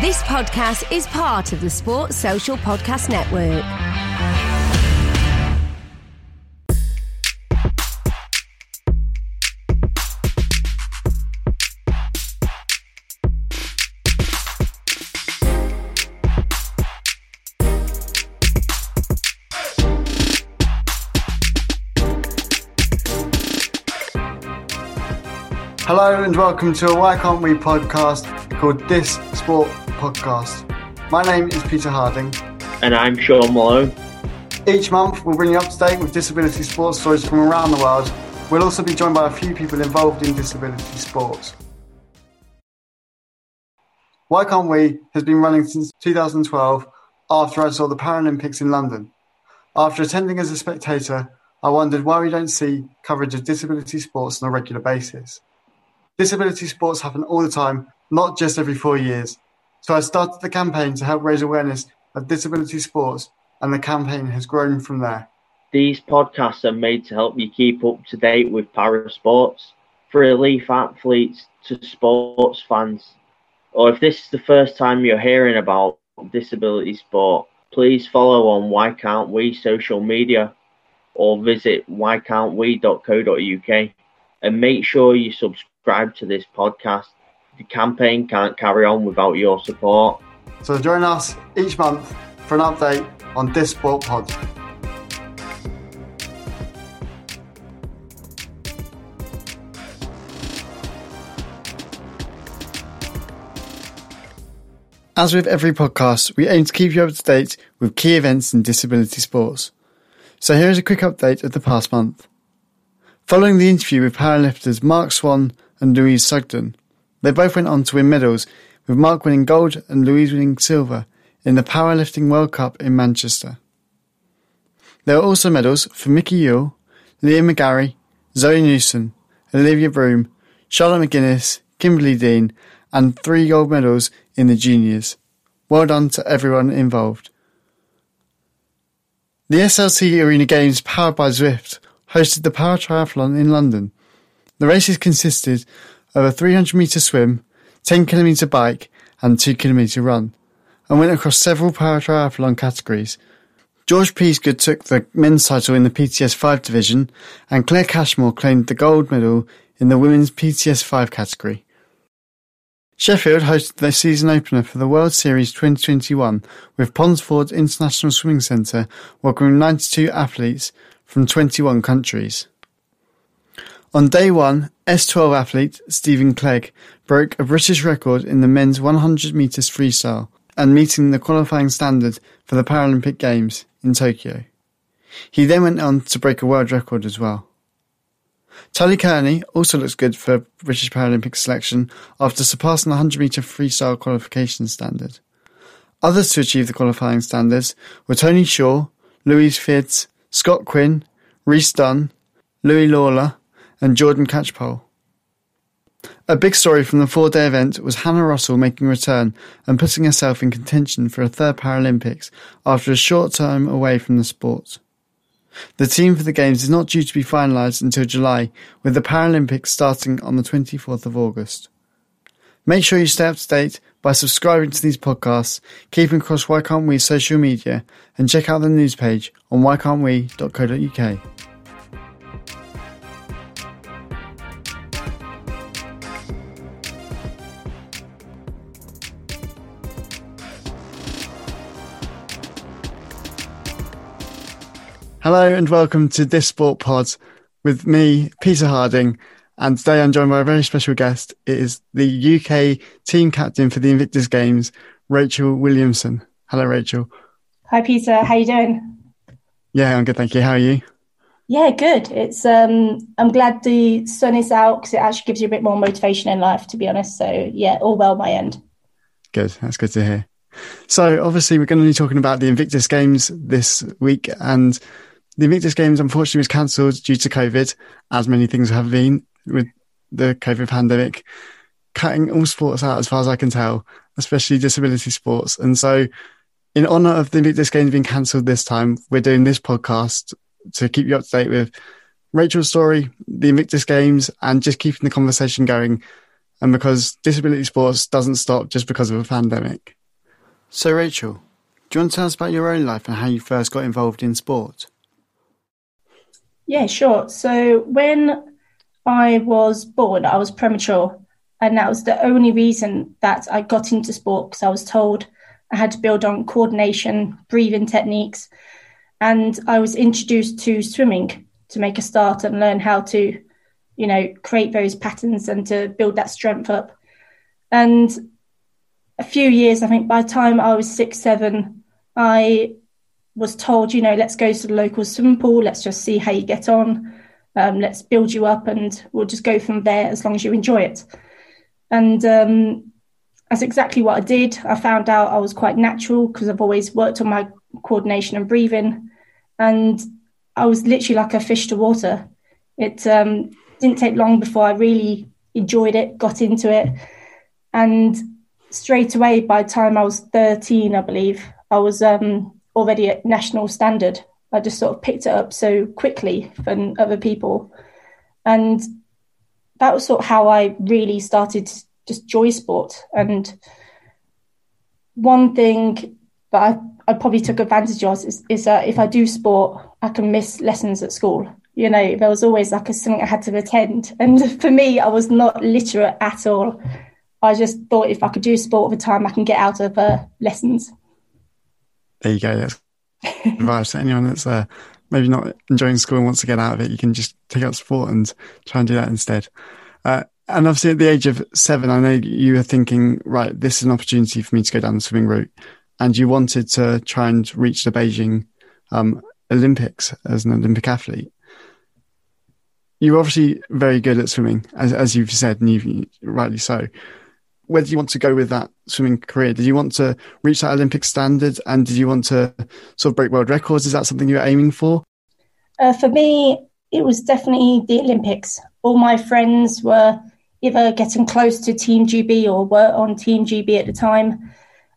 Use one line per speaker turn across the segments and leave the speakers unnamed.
This podcast is part of the Sports Social Podcast Network.
Hello and welcome to a Why Can't We podcast called This Sport Podcast. My name is Peter Harding.
And I'm Sean Malone.
Each month we'll bring you up to date with disability sports stories from around the world. We'll also be joined by a few people involved in disability sports. Why Can't We has been running since 2012 after I saw the Paralympics in London. After attending as a spectator, I wondered why we don't see coverage of disability sports on a regular basis. Disability sports happen all the time, not just every four years. So I started the campaign to help raise awareness of disability sports, and the campaign has grown from there.
These podcasts are made to help you keep up to date with para sports, for elite athletes to sports fans. Or if this is the first time you're hearing about disability sport, please follow on Why Can't We social media or visit whycan'twe.co.uk and make sure you subscribe to this podcast. The campaign can't carry on without your support.
So join us each month for an update on this sport pod. As with every podcast, we aim to keep you up to date with key events in disability sports. So here is a quick update of the past month. Following the interview with powerlifters Mark Swan and Louise Sugden. They both went on to win medals, with Mark winning gold and Louise winning silver in the Powerlifting World Cup in Manchester. There were also medals for Mickey Yule, Leah McGarry, Zoe Newson, Olivia Broome, Charlotte McGuinness, Kimberly Dean, and three gold medals in the juniors. Well done to everyone involved. The SLT Arena Games powered by Zwift hosted the Power Triathlon in London. The races consisted of a 300 metre swim, 10 kilometre bike, and 2 kilometre run, and went across several para triathlon categories. George Peasgood took the men's title in the PTS 5 division, and Claire Cashmore claimed the gold medal in the women's PTS 5 category. Sheffield hosted their season opener for the World Series 2021 with Ponds Forge International Swimming Centre welcoming 92 athletes from 21 countries. On day one, S12 athlete Stephen Clegg broke a British record in the men's 100 metres freestyle and meeting the qualifying standard for the Paralympic Games in Tokyo. He then went on to break a world record as well. Tully Kearney also looks good for British Paralympic selection after surpassing the 100 metre freestyle qualification standard. Others to achieve the qualifying standards were Toni Shaw, Louise Fiddes, Scott Quinn, Rhys Dunn, Louis Lawler, and Jordan Catchpole. A big story from the four day event was Hannah Russell making a return and putting herself in contention for a third Paralympics after a short time away from the sport. The team for the Games is not due to be finalised until July, with the Paralympics starting on the 24th of August. Make sure you stay up to date by subscribing to these podcasts, keeping across Why Can't We social media, and check out the news page on whycan'twe.co.uk. Hello and welcome to This Sport Pod with me, Peter Harding. And today I'm joined by a very special guest. It is the UK team captain for the Invictus Games, Rachel Williamson. Hello, Rachel.
Hi, Peter. How you doing?
Yeah, I'm good, thank you. How are you?
Yeah, good. It's um, I'm glad the sun is out because it actually gives you a bit more motivation in life, to be honest. So yeah, all well my end.
Good. That's good to hear. So obviously we're going to be talking about the Invictus Games this week, and the Invictus Games unfortunately was cancelled due to COVID, as many things have been with the COVID pandemic, cutting all sports out as far as I can tell, especially disability sports. And so, in honour of the Invictus Games being cancelled this time, we're doing this podcast to keep you up to date with Rachel's story, the Invictus Games, and just keeping the conversation going. And because disability sports doesn't stop just because of a pandemic. So, Rachel, do you want to tell us about your own life and how you first got involved in sport?
Yeah, sure. So, when I was born, I was premature. And that was the only reason that I got into sport because I was told I had to build on coordination, breathing techniques, and I was introduced to swimming to make a start and learn how to, you know, create those patterns and to build that strength up. And a few years, I think by the time I was six, seven, I was told, you know, let's go to the local swimming pool, let's just see how you get on, um, let's build you up, and we'll just go from there as long as you enjoy it. And um, that's exactly what I did. I found out I was quite natural because I've always worked on my coordination and breathing and I was literally like a fish to water. It um, didn't take long before I really enjoyed it, got into it, and straight away by the time I was 13, I believe, I was um, already at national standard. I just sort of picked it up so quickly than other people. And that was sort of how I really started just joy sport. And one thing that I I probably took advantage of is, is that if I do sport, I can miss lessons at school. You know, there was always like a, something I had to attend. And for me, I was not literate at all. I just thought if I could do sport the time, I can get out of uh, lessons.
There you go. That's advice to anyone that's uh, maybe not enjoying school and wants to get out of it. You can just take up sport and try and do that instead. Uh, and obviously, at the age of seven, I know you were thinking, right, this is an opportunity for me to go down the swimming route and you wanted to try and reach the Beijing um, Olympics as an Olympic athlete. You're obviously very good at swimming, as, as you've said, and you've rightly so. Where did you want to go with that swimming career? Did you want to reach that Olympic standard, and did you want to sort of break world records? Is that something you're aiming for?
Uh, for me, it was definitely the Olympics. All my friends were either getting close to Team GB or were on Team GB at the time,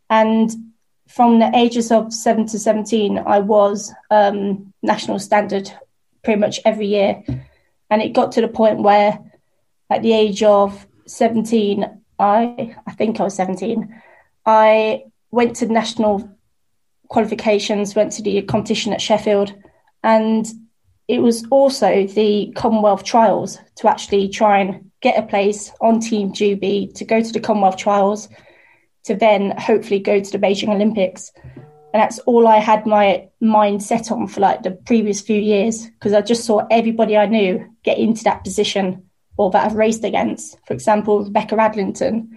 and from the ages of seven to 17, I was um, national standard pretty much every year. And it got to the point where at the age of 17, I, I think I was 17, I went to national qualifications, went to the competition at Sheffield, and it was also the Commonwealth trials to actually try and get a place on Team GB to go to the Commonwealth trials to then hopefully go to the Beijing Olympics. And that's all I had my mind set on for like the previous few years because I just saw everybody I knew get into that position or that I've raced against. For example, Rebecca Adlington.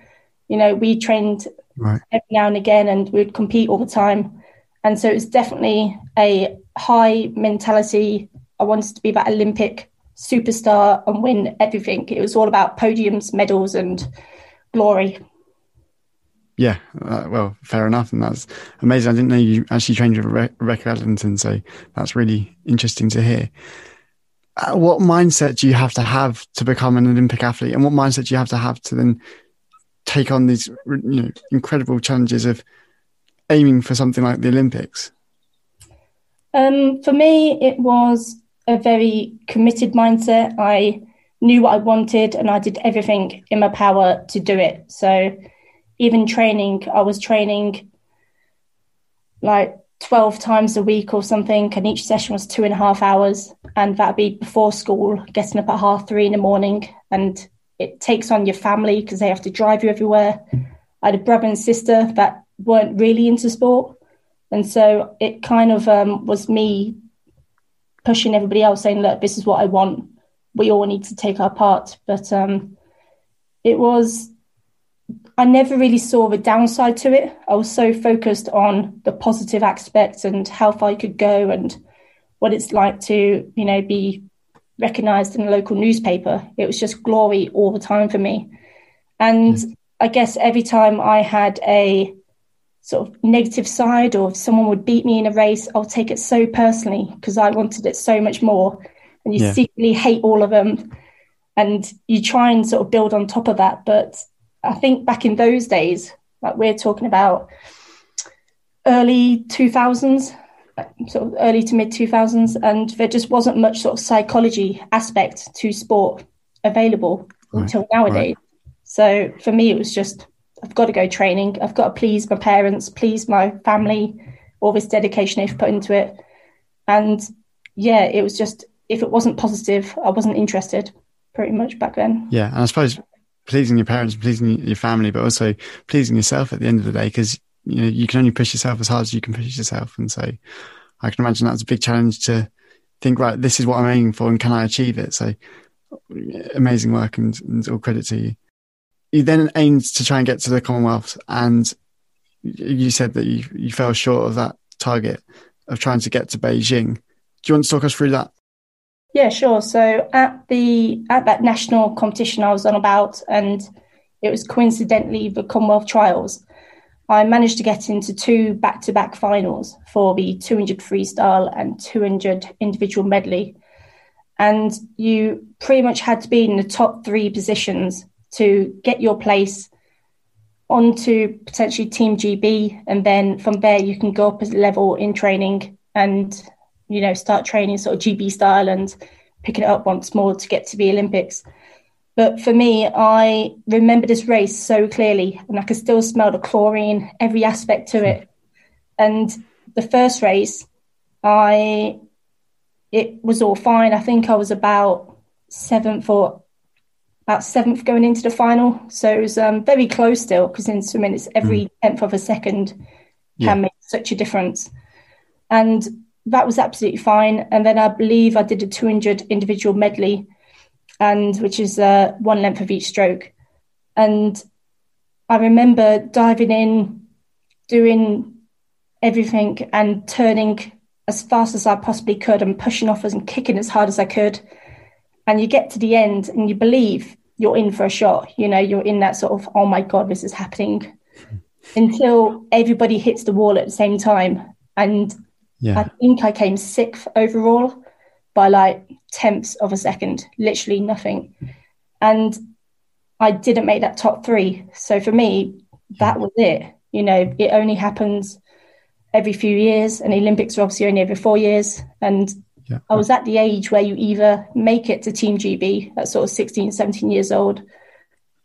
You know, we trained right. every now and again and we'd compete all the time. And so it's definitely a high mentality. I wanted to be that Olympic superstar and win everything. It was all about podiums, medals, and glory
yeah, uh, well, fair enough, and that's amazing. I didn't know you actually trained with Re- Rebecca Adlington, so that's really interesting to hear. Uh, what mindset do you have to have to become an Olympic athlete, and what mindset do you have to have to then take on these you know incredible challenges of aiming for something like the Olympics?
Um, for me, it was a very committed mindset. I knew what I wanted, and I did everything in my power to do it. So even training, I was training like 12 times a week or something, and each session was two and a half hours. And that'd be before school, getting up at half three in the morning. And it takes on your family because they have to drive you everywhere. I had a brother and sister that weren't really into sport. And so it kind of um, was me pushing everybody else, saying, Look, this is what I want. We all need to take our part. But um, it was I never really saw the downside to it. I was so focused on the positive aspects and how far I could go and what it's like to, you know, be recognized in a local newspaper. It was just glory all the time for me. And mm. I guess every time I had a sort of negative side or if someone would beat me in a race, I'll take it so personally because I wanted it so much more. And you yeah. secretly hate all of them. And you try and sort of build on top of that. But I think back in those days, like we're talking about early 2000s, sort of early to mid 2000s, and there just wasn't much sort of psychology aspect to sport available right. until nowadays. Right. So for me, it was just I've got to go training. I've got to please my parents, please my family, all this dedication they've put into it. And yeah, it was just if it wasn't positive, I wasn't interested pretty much back then.
Yeah, and I suppose pleasing your parents, pleasing your family, but also pleasing yourself at the end of the day, because you know you can only push yourself as hard as you can push yourself, and so I can imagine that's a big challenge to think right. This is what I'm aiming for, and can I achieve it? So amazing work, and, and all credit to you. You then aimed to try and get to the Commonwealth, and you said that you you fell short of that target of trying to get to Beijing. Do you want to talk us through that?
Yeah, sure. So at the at that national competition I was on about, and it was coincidentally the Commonwealth Trials. I managed to get into two back to back finals for the 200 freestyle and 200 individual medley. And you pretty much had to be in the top three positions to get your place onto potentially Team GB. And then from there, you can go up a level in training and, you know, start training sort of GB style and picking it up once more to get to the Olympics. But for me, I remember this race so clearly, and I could still smell the chlorine, every aspect to it. And the first race, I it was all fine. I think I was about seventh or about seventh going into the final, so it was um, very close still. Because in swimming, it's every mm. tenth of a second can yeah. make such a difference. And that was absolutely fine. And then I believe I did a 200 individual medley and which is uh, one length of each stroke. And I remember diving in, doing everything, and turning as fast as I possibly could, and pushing off and kicking as hard as I could. And you get to the end, and you believe you're in for a shot. You know, you're in that sort of, oh my god, this is happening, until everybody hits the wall at the same time. And yeah. I think I came sixth overall by like tenths of a second, literally nothing. And I didn't make that top three. So for me, that was it. You know, it only happens every few years, and the Olympics are obviously only every four years. And yeah. I was at the age where you either make it to Team GB at sort of 16, 17 years old,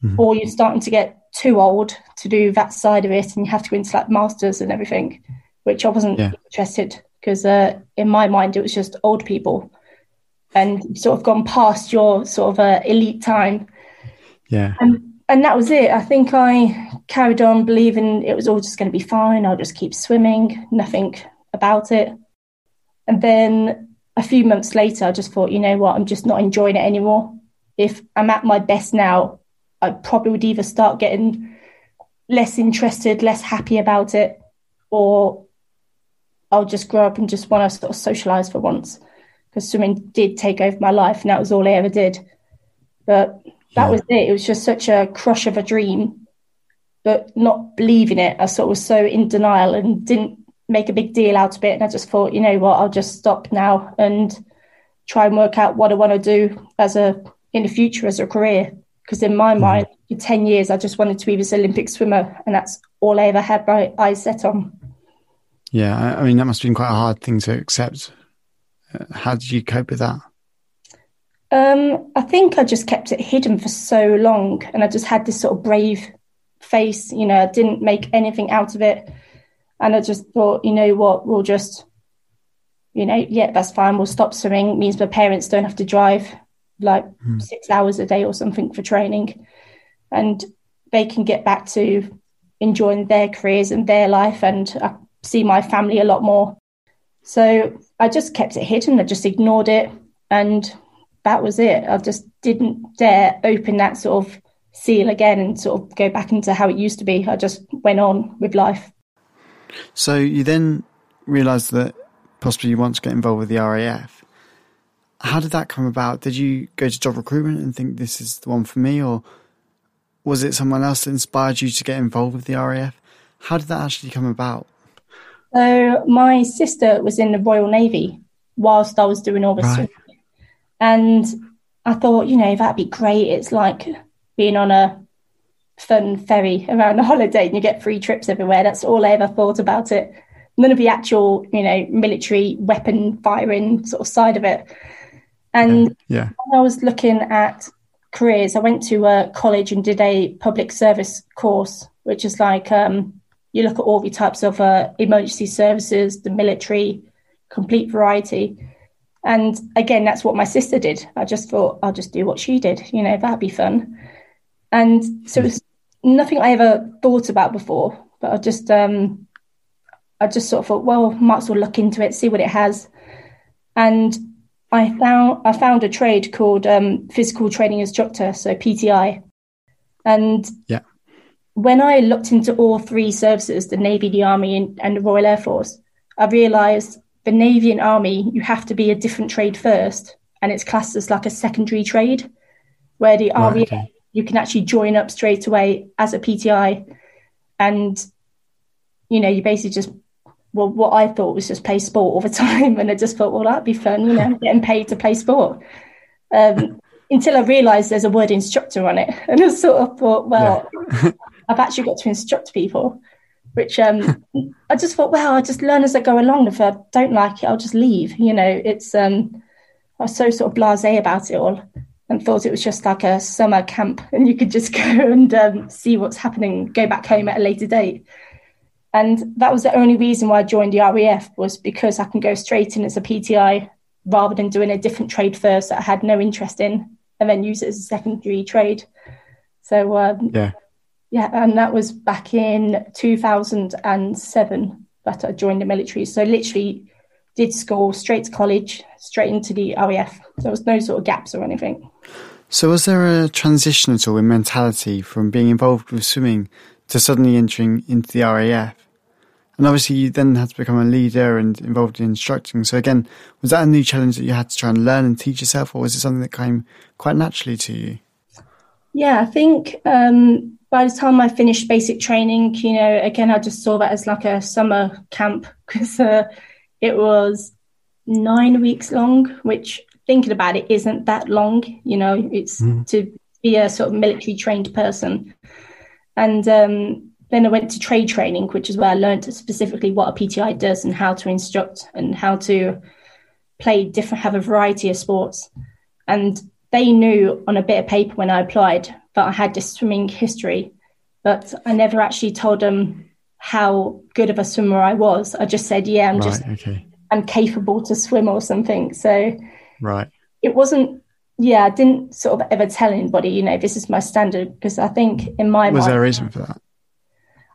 mm-hmm. or you're starting to get too old to do that side of it, and you have to go into like masters and everything, which I wasn't yeah. interested because uh, in my mind it was just old people and sort of gone past your sort of uh, elite time.
Yeah.
And, and that was it. I think I carried on believing it was all just going to be fine. I'll just keep swimming, nothing about it. And then a few months later, I just thought, you know what, I'm just not enjoying it anymore. If I'm at my best now, I probably would either start getting less interested, less happy about it, or I'll just grow up and just want to sort of socialize for once because swimming did take over my life and that was all I ever did. But that yeah. was it. It was just such a crush of a dream, but not believing it. I sort of was so in denial and didn't make a big deal out of it. And I just thought, you know what, I'll just stop now and try and work out what I want to do as a in the future as a career. Because in my mm. mind, for 10 years, I just wanted to be this Olympic swimmer, and that's all I ever had my eyes set on.
Yeah, I mean, that must have been quite a hard thing to accept how did you cope with that?
Um, I think I just kept it hidden for so long, and I just had this sort of brave face. You know, I didn't make anything out of it, and I just thought, you know what, we'll just, you know, yeah, that's fine. We'll stop swimming. It means my parents don't have to drive like mm. six hours a day or something for training, and they can get back to enjoying their careers and their life, and I see my family a lot more. So I just kept it hidden. I just ignored it. And that was it. I just didn't dare open that sort of seal again and sort of go back into how it used to be. I just went on with life.
So you then realised that possibly you want to get involved with the RAF. How did that come about? Did you go to job recruitment and think this is the one for me, or was it someone else that inspired you to get involved with the RAF? How did that actually come about?
So my sister was in the Royal Navy whilst I was doing all this, right. and I thought, you know, that'd be great. It's like being on a fun ferry around a holiday and you get free trips everywhere. That's all I ever thought about it. None of the actual, you know, military weapon firing sort of side of it. And
yeah.
I was looking at careers, I went to a college and did a public service course, which is like um, you look at all the types of uh, emergency services, the military, complete variety. And again, that's what my sister did. I just thought I'll just do what she did. You know, that'd be fun. And so it's nothing I ever thought about before, but I just um, I just sort of thought, well, might as well look into it, see what it has. And I found I found a trade called um, physical training instructor, so PTI. And
yeah,
when I looked into all three services, the Navy, the Army, and, and the Royal Air Force, I realised the Navy and Army, you have to be a different trade first, and it's classed as like a secondary trade, where the right, Army okay you can actually join up straight away as a PTI. And, you know, you basically just, well, what I thought was just play sport all the time. And I just thought, well, that'd be fun, you know, getting paid to play sport. Um, until I realized there's a word instructor on it. And I sort of thought, well, yeah. I've actually got to instruct people, which um, I just thought, well, I'll just learn as I go along. If I don't like it, I'll just leave. You know, it's, um, I was so sort of blase about it all and thought it was just like a summer camp and you could just go and um, see what's happening, go back home at a later date. And that was the only reason why I joined the RAF was because I can go straight in as a PTI rather than doing a different trade first that I had no interest in and then use it as a secondary trade. So um,
yeah,
yeah, and that was back in 2007 that I joined the military. So literally did school straight to college, straight into the RAF. There was no sort of gaps or anything.
So, was there a transition at all in mentality from being involved with swimming to suddenly entering into the RAF? And obviously, you then had to become a leader and involved in instructing. So, again, was that a new challenge that you had to try and learn and teach yourself, or was it something that came quite naturally to you?
Yeah, I think um, by the time I finished basic training, you know, again, I just saw that as like a summer camp because uh, it was nine weeks long, which thinking about it isn't that long. You know, it's mm. to be a sort of military trained person. And um, then I went to trade training, which is where I learned specifically what a PTI does and how to instruct and how to play different, have a variety of sports. And they knew on a bit of paper when I applied that I had this swimming history, but I never actually told them how good of a swimmer I was. I just said, yeah, I'm right, just okay. I'm capable to swim or something. So
right.
It wasn't yeah, I didn't sort of ever tell anybody, you know, this is my standard because I think in my
was
mind,
there a reason for that?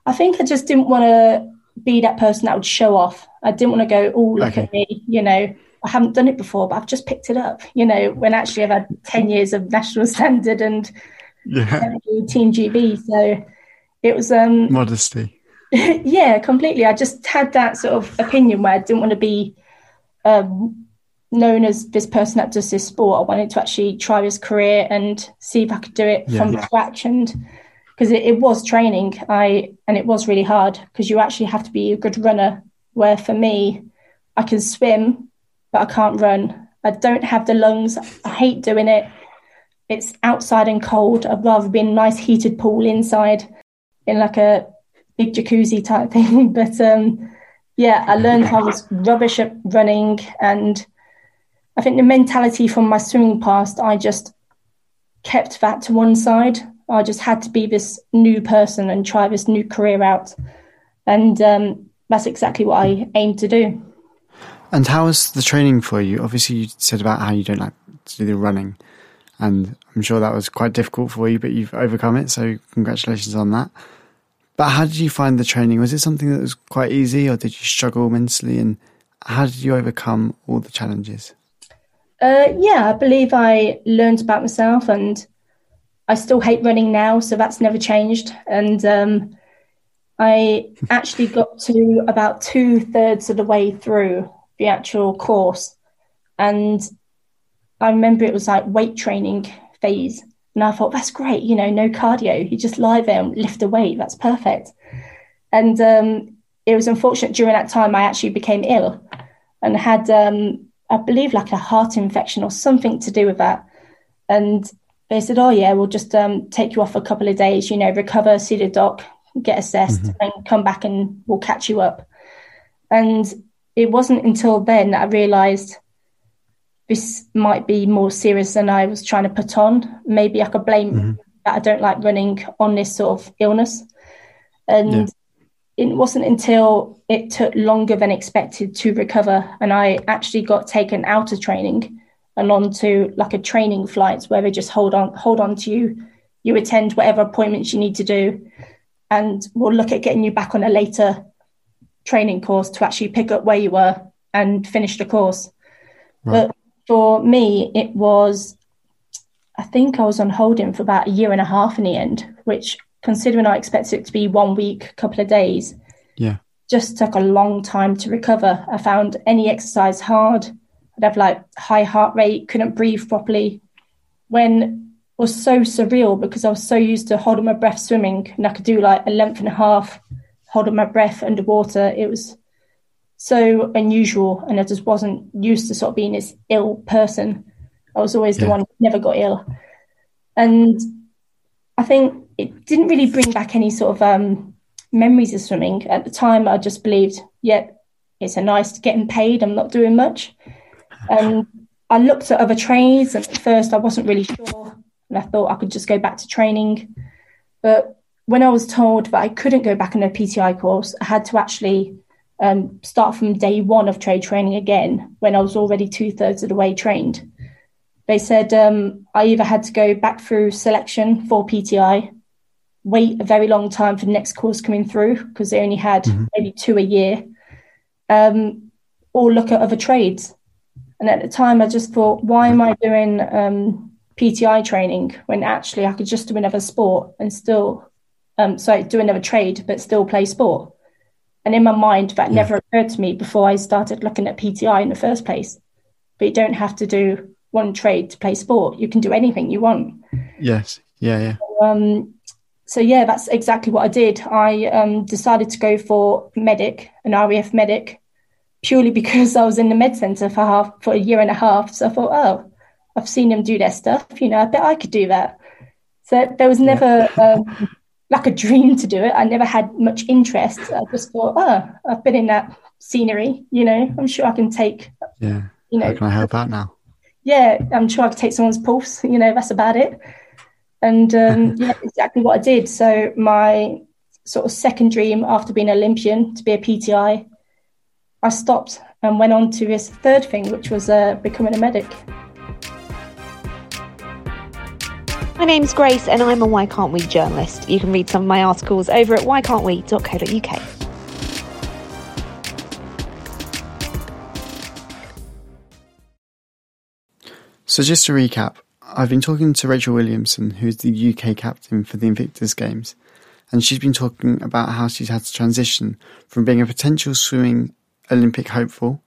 I think I just didn't want to be that person that would show off. I didn't want to go, oh, look okay. at me, you know. I haven't done it before, but I've just picked it up, you know, when actually I've had 10 years of national standard and
yeah.
Team GB. So it was um
modesty.
yeah, completely. I just had that sort of opinion where I didn't want to be um, known as this person that does this sport. I wanted to actually try this career and see if I could do it yeah, from yeah. scratch. And because it, it, was training, I and it was really hard because you actually have to be a good runner. Where for me, I can swim, but I can't run. I don't have the lungs. I hate doing it. It's outside and cold. I'd rather be in a nice heated pool inside in like a big jacuzzi type thing. But um, yeah, I learned I was rubbish at running, and I think the mentality from my swimming past, I just kept that to one side. I just had to be this new person and try this new career out, and um, that's exactly what I aimed to do.
And how was the training for you? Obviously, you said about how you don't like to do the running, and I'm sure that was quite difficult for you, but you've overcome it. So, congratulations on that. But how did you find the training? Was it something that was quite easy, or did you struggle mentally? And how did you overcome all the challenges?
Uh, yeah, I believe I learned about myself, and I still hate running now, so that's never changed. And um, I actually got to about two thirds of the way through the actual course. And I remember it was like weight training phase. And I thought, that's great, you know, no cardio. You just lie there and lift a weight. That's perfect. And um, it was unfortunate during that time I actually became ill and had, um, I believe, like a heart infection or something to do with that. And they said, oh, yeah, we'll just um, take you off a couple of days, you know, recover, see the doc, get assessed, mm-hmm. and come back and we'll catch you up. And it wasn't until then that I realized this might be more serious than I was trying to put on. Maybe I could blame mm-hmm. that I don't like running on this sort of illness. And yeah. it wasn't until it took longer than expected to recover and I actually got taken out of training and onto like a training flights where they just hold on hold on to you. You attend whatever appointments you need to do and we'll look at getting you back on a later training course to actually pick up where you were and finish the course. Right. But for me, it was, I think I was on holding for about a year and a half in the end, which, considering I expected it to be one week, couple of days,
yeah,
just took a long time to recover. I found any exercise hard. I'd have like high heart rate, couldn't breathe properly. When was so surreal because I was so used to holding my breath swimming and I could do like a length and a half holding my breath underwater. It was so unusual, and I just wasn't used to sort of being this ill person. I was always yeah. the one who never got ill, and I think it didn't really bring back any sort of um, memories of swimming at the time. I just believed, yeah, it's a nice getting paid. I'm not doing much, and I looked at other trades, and at first I wasn't really sure, and I thought I could just go back to training, but when I was told that I couldn't go back on a PTI course, I had to actually um, start from day one of trade training again when I was already two thirds of the way trained. They said um, I either had to go back through selection for PTI, wait a very long time for the next course coming through because they only had mm-hmm. maybe two a year, um, or look at other trades. And at the time, I just thought, why am I doing um, PTI training when actually I could just do another sport and still um, sorry, do another trade, but still play sport. And in my mind, that yeah. never occurred to me before I started looking at PTI in the first place. But you don't have to do one trade to play sport. You can do anything you want.
Yes. Yeah. Yeah.
So, um, so yeah, that's exactly what I did. I um, decided to go for medic, an RAF medic, purely because I was in the med center for half for a year and a half. So I thought, oh, I've seen them do their stuff. You know, I bet I could do that. So there was never um, like a dream to do it. I never had much interest. I just thought, oh, I've been in that scenery, you know, I'm sure I can take,
yeah, you know, how can I help out now?
Yeah, I'm sure I could take someone's pulse, you know, that's about it. And um, yeah, exactly what I did. So my sort of second dream after being an Olympian to be a PTI, I stopped and went on to this third thing, which was uh, becoming a medic.
My name's Grace and I'm a Why Can't We journalist. You can read some of my articles over at whycan'twe.co.uk.
So, just to recap, I've been talking to Rachel Williamson, who's the UK captain for the Invictus Games, and she's been talking about how she's had to transition from being a potential swimming Olympic hopeful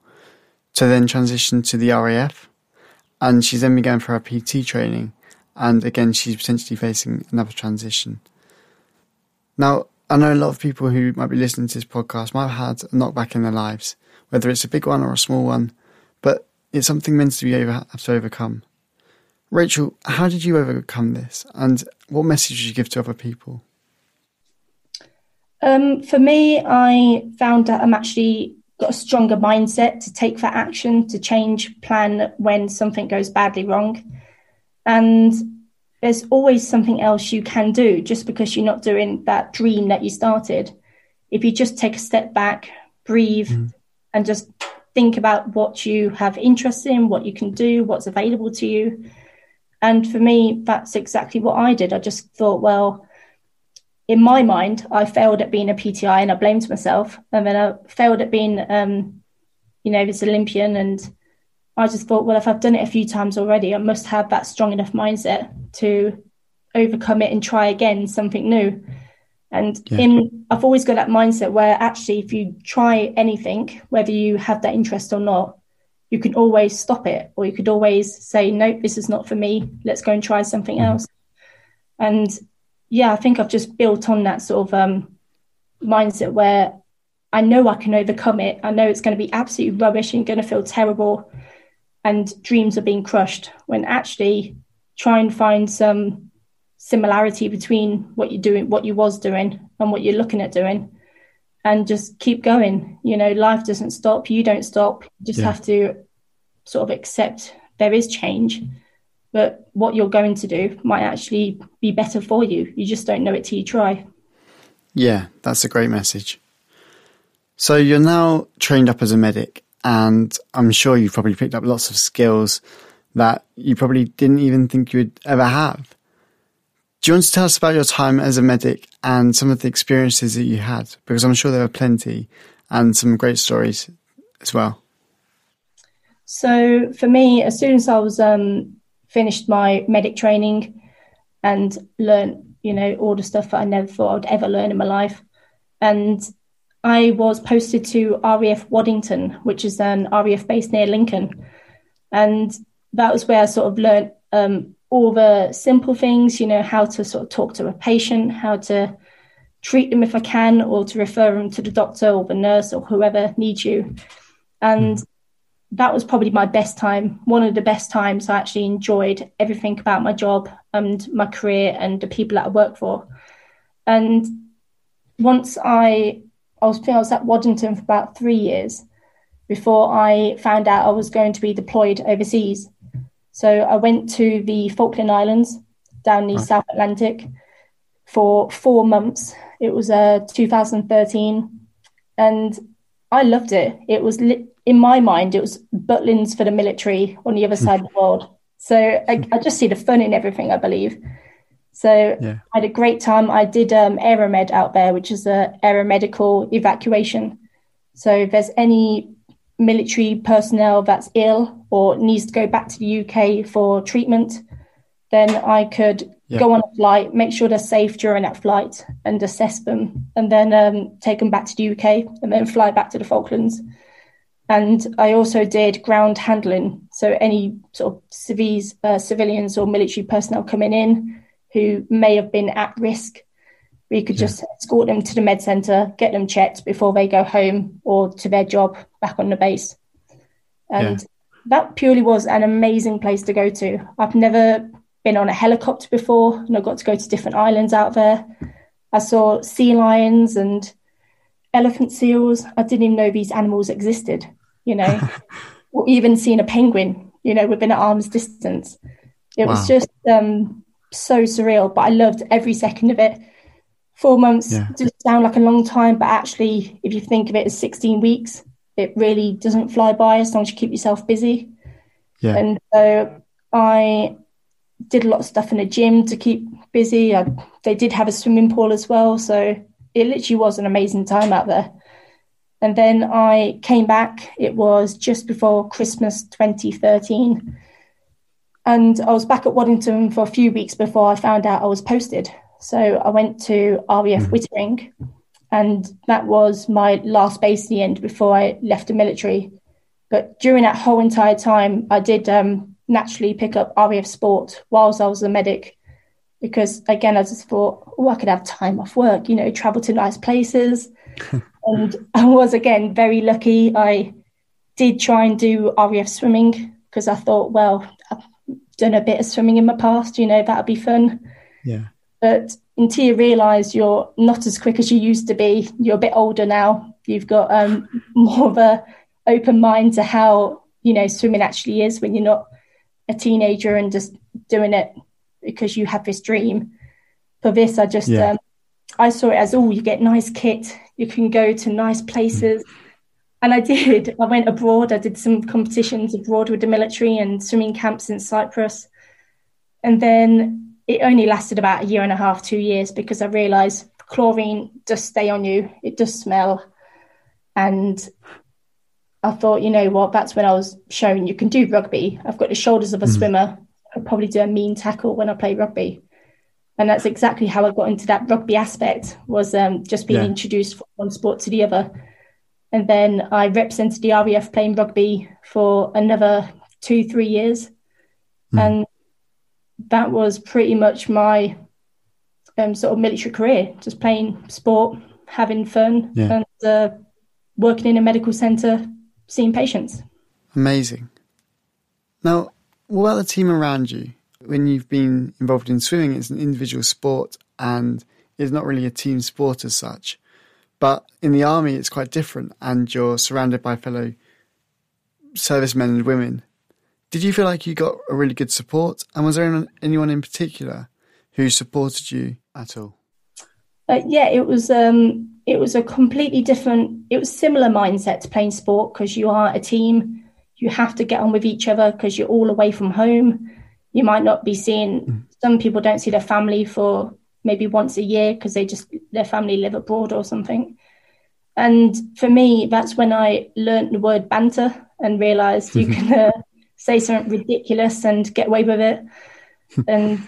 to then transition to the RAF, and she's then been going for her PT training and again, she's potentially facing another transition. Now, I know a lot of people who might be listening to this podcast might have had a knockback in their lives, whether it's a big one or a small one, but it's something meant to be over, have to overcome. Rachel, how did you overcome this, and what message did you give to other people?
Um, for me, I found that I'm actually got a stronger mindset to take that action, to change plan when something goes badly wrong. And there's always something else you can do just because you're not doing that dream that you started. If you just take a step back, breathe, mm. and just think about what you have interest in, what you can do, what's available to you. And for me, that's exactly what I did. I just thought, well, in my mind, I failed at being a PTI and I blamed myself. And then I failed at being, um, you know, this Olympian and I just thought, well, if I've done it a few times already, I must have that strong enough mindset to overcome it and try again something new. And
Yeah.
in I've always got that mindset where actually if you try anything, whether you have that interest or not, you can always stop it or you could always say, Nope, this is not for me. Let's go and try something else. And yeah, I think I've just built on that sort of um, mindset where I know I can overcome it. I know it's going to be absolutely rubbish and going to feel terrible and dreams are being crushed when actually try and find some similarity between what you're doing, what you was doing and what you're looking at doing and just keep going. You know, life doesn't stop. You don't stop. You just
Yeah.
have to sort of accept there is change, but what you're going to do might actually be better for you. You just don't know it till you try.
Yeah, that's a great message. So you're now trained up as a medic, and I'm sure you've probably picked up lots of skills that you probably didn't even think you would ever have. Do you want to tell us about your time as a medic and some of the experiences that you had? Because I'm sure there were plenty and some great stories as well.
So for me, as soon as I was um, finished my medic training and learned, you know, all the stuff that I never thought I'd ever learn in my life, and I was posted to RAF Waddington, which is an RAF base near Lincoln, and that was where I sort of learned um, all the simple things, you know, how to sort of talk to a patient, how to treat them if I can, or to refer them to the doctor or the nurse or whoever needs you, and that was probably my best time, one of the best times I actually enjoyed everything about my job and my career and the people that I work for. And once I, I was, I was at Waddington for about three years before I found out I was going to be deployed overseas. So I went to the Falkland Islands down the South Atlantic for four months. It was uh, 2013, and I loved it. It was lit in my mind, it was Butlins for the military on the other side of the world. So I, I just see the fun in everything, I believe. So
Yeah.
I had a great time. I did um, Aeromed out there, which is a aeromedical evacuation. So if there's any military personnel that's ill or needs to go back to the UK for treatment, then I could
Yeah.
go on a flight, make sure they're safe during that flight, and assess them, and then um, take them back to the UK, and then fly back to the Falklands. And I also did ground handling. So any sort of civvies, uh, civilians or military personnel coming in who may have been at risk, we could just escort them to the med centre, get them checked before they go home or to their job back on the base. And
Yeah.
that purely was an amazing place to go to. I've never been on a helicopter before, and I got to go to different islands out there. I saw sea lions and elephant seals. I didn't even know these animals existed, you know, or even seen a penguin, you know, within an arm's distance. It
Wow.
was just um, so surreal, but I loved every second of it. Four months
Yeah.
does sound like a long time, but actually, if you think of it as 16 weeks, it really doesn't fly by as long as you keep yourself busy.
Yeah.
And so I did a lot of stuff in the gym to keep busy. I, they did have a swimming pool as well. So it literally was an amazing time out there. And then I came back. It was just before Christmas 2013. And I was back at Waddington for a few weeks before I found out I was posted. So I went to RAF Wittering, and that was my last base in the end before I left the military. But during that whole entire time, I did um, naturally pick up RAF sport whilst I was a medic because, again, I just thought, oh, I could have time off work, you know, travel to nice places. and I was, again, very lucky. I did try and do RAF swimming because I thought, well, done a bit of swimming in my past, you know, that'd be fun.
Yeah.
But until you realise you're not as quick as you used to be, you're a bit older now. You've got um, more of a open mind to how you know swimming actually is when you're not a teenager and just doing it because you have this dream. For this, I just
Yeah.
um, I saw it as oh, you get nice kit, you can go to nice places. And I did. I went abroad. I did some competitions abroad with the military and swimming camps in Cyprus. And then it only lasted about a year and a half, two years, because I realised chlorine does stay on you. It does smell. And I thought, you know what, that's when I was showing you can do rugby. I've got the shoulders of a swimmer. I'd probably do a mean tackle when I play rugby. and that's exactly how I got into that rugby aspect. Was um, just being yeah. introduced from one sport to the other, and then I represented the RAF playing rugby for another two, three years, mm. and that was pretty much my um, sort of military career, just playing sport, having fun, yeah. and uh, working in a medical centre, seeing patients.
Amazing. Now, what about the team around you? When you've been involved in swimming, it's an individual sport and it's not really a team sport as such. But in the army, it's quite different, and you're surrounded by fellow servicemen and women. Did you feel like you got a really good support? And was there anyone in particular who supported you at all?
Uh, yeah, it was. Um, it was a completely different. It was similar mindset to playing sport because you are a team. You have to get on with each other because you're all away from home. You might not be seeing. Mm. Some people don't see their family for maybe once a year because they just their family live abroad or something. And for me, that's when I learned the word banter and realized you can uh, say something ridiculous and get away with it. and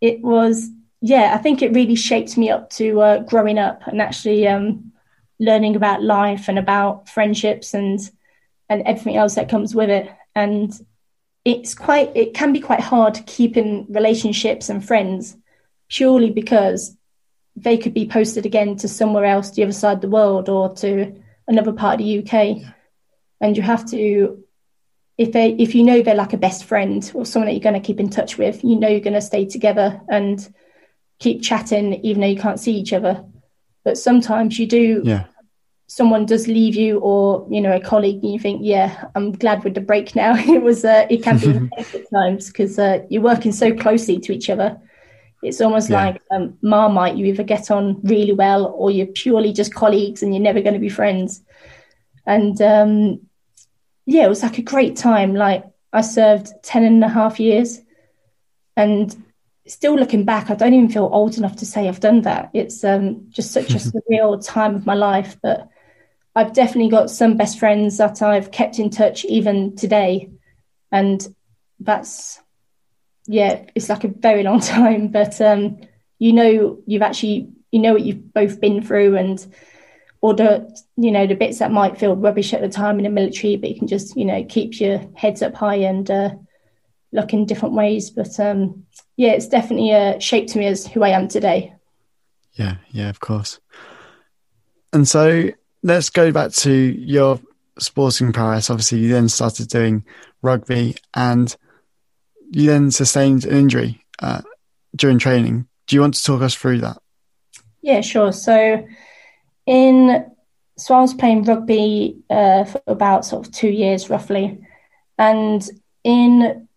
it was, yeah, I think it really shaped me up to uh, growing up and actually um, learning about life and about friendships and and everything else that comes with it. And it's quite, it can be quite hard keeping relationships and friends purely because they could be posted again to somewhere else, the other side of the world, or to another part of the UK. And you have to, if they, if you know they're like a best friend or someone that you're going to keep in touch with, you know you're going to stay together and keep chatting, even though you can't see each other. But sometimes you do.
Yeah.
Someone does leave you, or you know, a colleague, and you think, "Yeah, I'm glad with the break now." it was, uh, it can be at times because uh, you're working so closely to each other it's almost yeah. like um, Marmite. You either get on really well or you're purely just colleagues and you're never going to be friends. And um, yeah, it was like a great time. Like I served 10 and a half years and still looking back, I don't even feel old enough to say I've done that. It's um, just such a surreal time of my life. But I've definitely got some best friends that I've kept in touch even today. And that's yeah, it's like a very long time, but um, you know, you've actually, you know what you've both been through and, or the, you know, the bits that might feel rubbish at the time in the military, but you can just, you know, keep your heads up high and uh, look in different ways. But um, yeah, it's definitely uh, shaped me as who I am today.
Yeah, yeah, of course. And so let's go back to your sporting prowess. Obviously, you then started doing rugby and you then sustained an injury uh, during training. Do you want to talk us through that?
Yeah, sure. So, in so I was playing rugby uh, for about sort of two years roughly, and in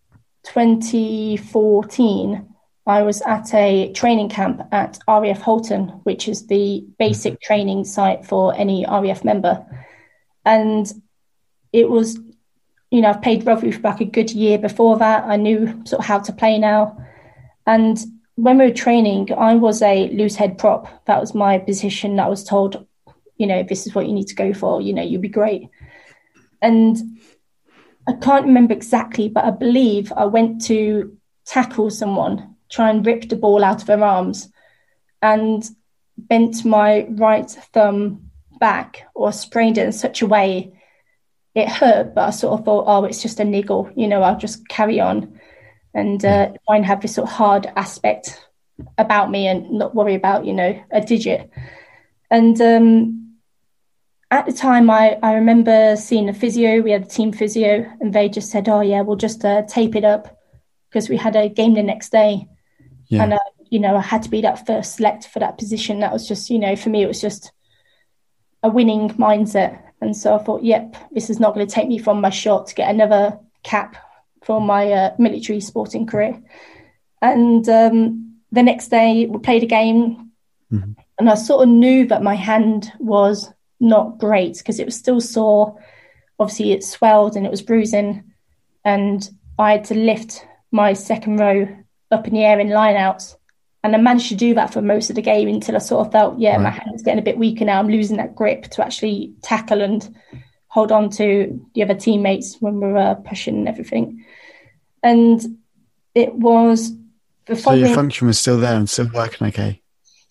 2014 I was at a training camp at RAF Halton, which is the basic mm-hmm. training site for any RAF member, and it was you know, I've played rugby for like a good year before that. I knew sort of how to play now. And when we were training, I was a loose head prop. That was my position. I was told, you know, this is what you need to go for. You know, you'll be great. And I can't remember exactly, but I believe I went to tackle someone, try and rip the ball out of her arms, and bent my right thumb back or sprained it in such a way it hurt, but I sort of thought, oh, it's just a niggle, you know, I'll just carry on and uh, try and have this sort of hard aspect about me and not worry about, you know, a digit. And um, at the time, I, I remember seeing a physio, we had a team physio, and they just said, oh, yeah, we'll just uh, tape it up because we had a game the next day. Yeah. And, uh, you know, I had to be that first select for that position. That was just, you know, for me, it was just a winning mindset and so I thought, yep, this is not going to take me from my shot to get another cap for my uh, military sporting career. And um, the next day, we played a game, mm-hmm. and I sort of knew that my hand was not great because it was still sore. Obviously, it swelled and it was bruising, and I had to lift my second row up in the air in lineouts. And I managed to do that for most of the game until I sort of felt, yeah, right. my hand's getting a bit weaker now. I'm losing that grip to actually tackle and hold on to the other teammates when we were uh, pushing and everything. And it was the
So your function was still there and still working okay.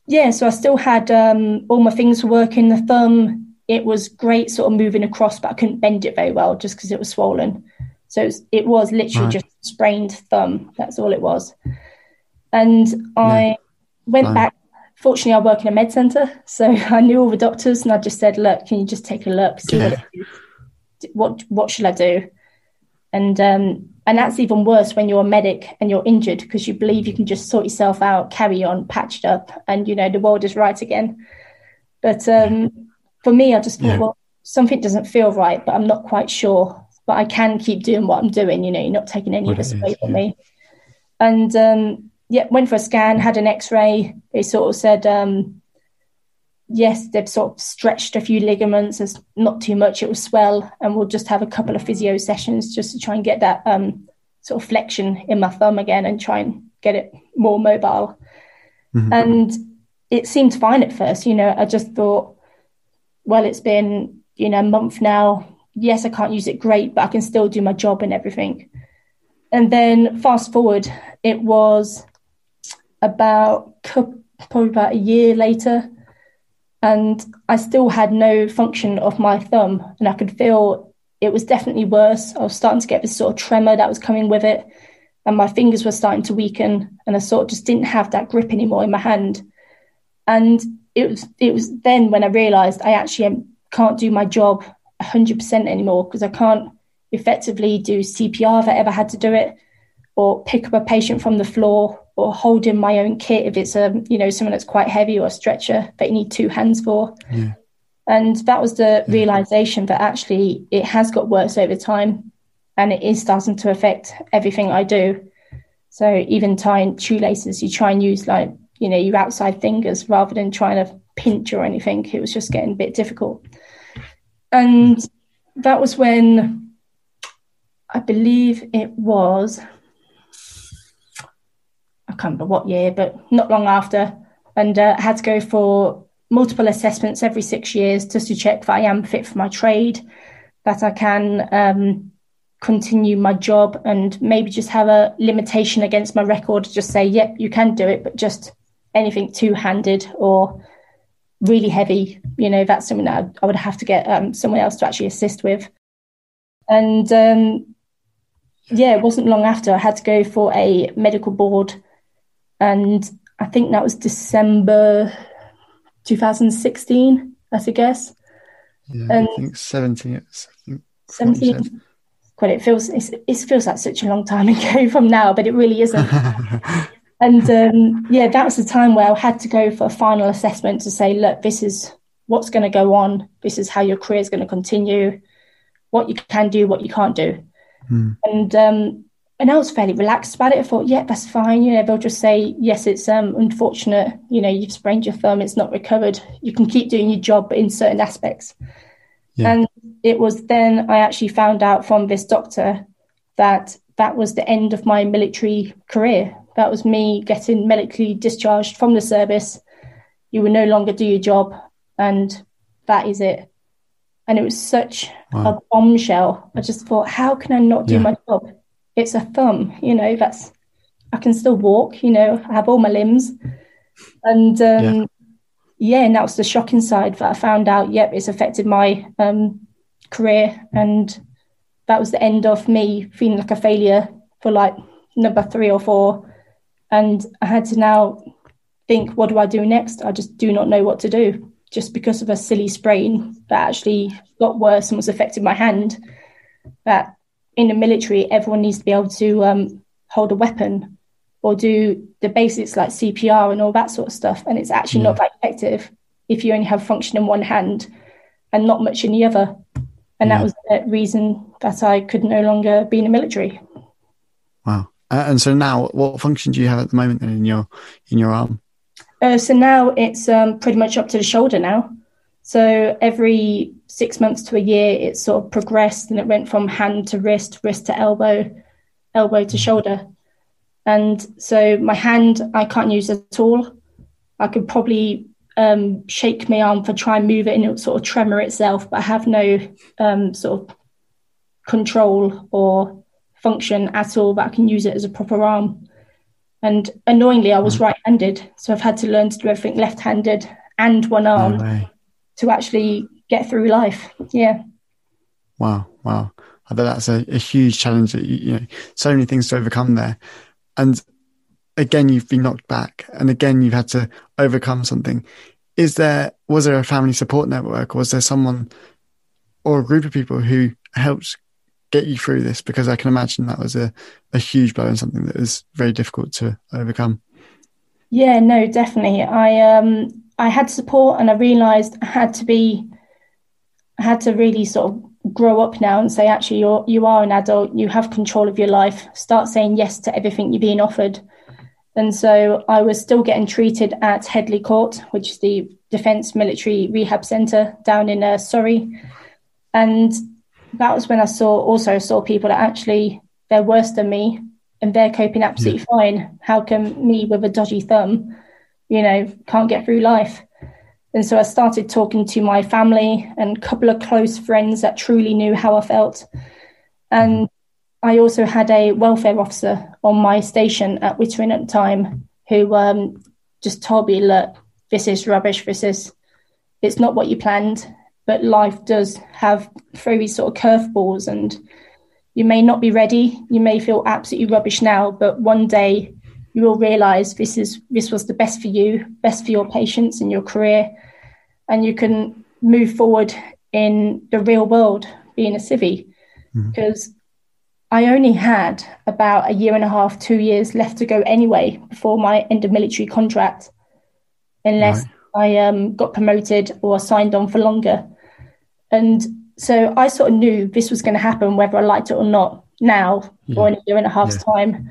yeah, so I still had um, all my things working. The thumb, it was great, sort of moving across, but I couldn't bend it very well just because it was swollen. So it was, it was literally
Right.
just sprained thumb. That's all it was. And I went
Fine.
back. Fortunately, I work in a med center, so I knew all the doctors, and I just said, "Look, can you just take a look, see what
Yeah.
is? what what should I do?" And um, and that's even worse when you're a medic and you're injured because you believe you can just sort yourself out, carry on, patch it up, and you know the world is right again. But um, for me, I just thought,
Yeah.
well, something doesn't feel right, but I'm not quite sure. But I can keep doing what I'm doing. You know, you're not taking any
What
of this away from
yeah.
me. And um, yeah, went for a scan, had an X-ray. They sort of said, um, yes, they've sort of stretched a few ligaments. It's not too much. It will swell, and we'll just have a couple of physio sessions just to try and get that um, sort of flexion in my thumb again and try and get it more mobile.
Mhm.
And it seemed fine at first. You know, I just thought, well, it's been you know a month now. Yes, I can't use it great, but I can still do my job and everything. And then fast forward, it was about probably about a year later, and I still had no function of my thumb, and I could feel it was definitely worse. I was starting to get this sort of tremor that was coming with it, and my fingers were starting to weaken, and I sort of just didn't have that grip anymore in my hand. And it was it was then when I realised I actually can't do my job hundred percent anymore because I can't effectively do CPR if I ever had to do it, or pick up a patient from the floor, or hold in my own kit if it's a you know someone that's quite heavy or a stretcher that you need two hands for.
Yeah.
And that was the realization that actually it has got worse over time, and it is starting to affect everything I do. So even tying shoelaces, you try and use like you know your outside fingers rather than trying to pinch or anything. It was just getting a bit difficult, and that was when I believe it was. I can't remember what year, but not long after, and uh, I had to go for multiple assessments every six years just to check that I am fit for my trade, that I can um, continue my job, and maybe just have a limitation against my record. Just say, yep, you can do it, but just anything two-handed or really heavy, you know, that's something that I, I would have to get um, someone else to actually assist with. And um, yeah, it wasn't long after I had to go for a medical board, and I think that was December 2016, that's a guess.
Yeah, I think 17. It's, I think,
17. God, it feels it feels like such a long time ago from now, but it really isn't. And um, yeah, that was the time where I had to go for a final assessment to say, look, this is what's going to go on. This is how your career is going to continue. What you can do, what you can't do.
Hmm.
And um, and I was fairly relaxed about it. I thought, yeah, that's fine. You know, they'll just say, yes, it's um, unfortunate. You know, you've sprained your thumb. It's not recovered. You can keep doing your job, but in certain aspects.
Yeah.
And it was then I actually found out from this doctor that that was the end of my military career. That was me getting medically discharged from the service. You will no longer do your job, and that is it. And it was such
Wow.
a bombshell. I just thought, how can I not do
Yeah.
my job? It's a thumb, you know. That's I can still walk, you know. I have all my limbs, and um,
Yeah.
yeah, and that was the shocking side that I found out. Yep, it's affected my um, career, and that was the end of me feeling like a failure for like number three or four. And I had to now think, what do I do next? I just do not know what to do, just because of a silly sprain that actually got worse and was affecting my hand. That in the military, everyone needs to be able to um, hold a weapon or do the basics like CPR and all that sort of stuff. And it's actually not that effective if you only have function in one hand and not much in the other. And
Yeah.
that was the reason that I could no longer be in the military.
Wow. Uh, and so now, what function do you have at the moment then in your in your arm?
Uh, so now it's um, pretty much up to the shoulder now. So every six months to a year, it sort of progressed and it went from hand to wrist, wrist to elbow, elbow to shoulder. And so my hand, I can't use at all. I could probably um, shake my arm for try and move it and it would sort of tremor itself, but I have no um, sort of control or function at all that I can use it as a proper arm. And annoyingly, I was
Mm.
right-handed, so I've had to learn to do everything left-handed and one arm
No.
To actually get through life. Yeah.
Wow, wow. I bet that's a, a huge challenge that you, you know, so many things to overcome there. And again, you've been knocked back and again, you've had to overcome something. Is there, was there a family support network? Was there someone or a group of people who helped get you through this? Because I can imagine that was a, a huge blow and something that was very difficult to overcome.
Yeah, no, definitely. I um I had support and I realized I had to be I had to really sort of grow up now and say actually you're you are an adult, you have control of your life. Start saying yes to everything you're being offered. And so I was still getting treated at Headley Court, which is the Defence Military Rehab Centre down in uh, Surrey. And that was when I saw also saw people that actually they're worse than me and they're coping absolutely fine. How come me with a dodgy thumb, you know, can't get through life? And so I started talking to my family and a couple of close friends that truly knew how I felt. And I also had a welfare officer on my station at Wittering at the time who um, just told me, look, this is rubbish. This is, it's not what you planned, but life does have throw these sort of curveballs and you may not be ready. You may feel absolutely rubbish now, but one day you will realize this is this was the best for you, best for your patients and your career, and you can move forward in the real world being a civvy. Because I only had about a year and a half, two years left to go anyway before my end of military contract, unless I um, got promoted or signed on for longer. And so I sort of knew this was going to happen, whether I liked it or not, now or in a year and a half's time.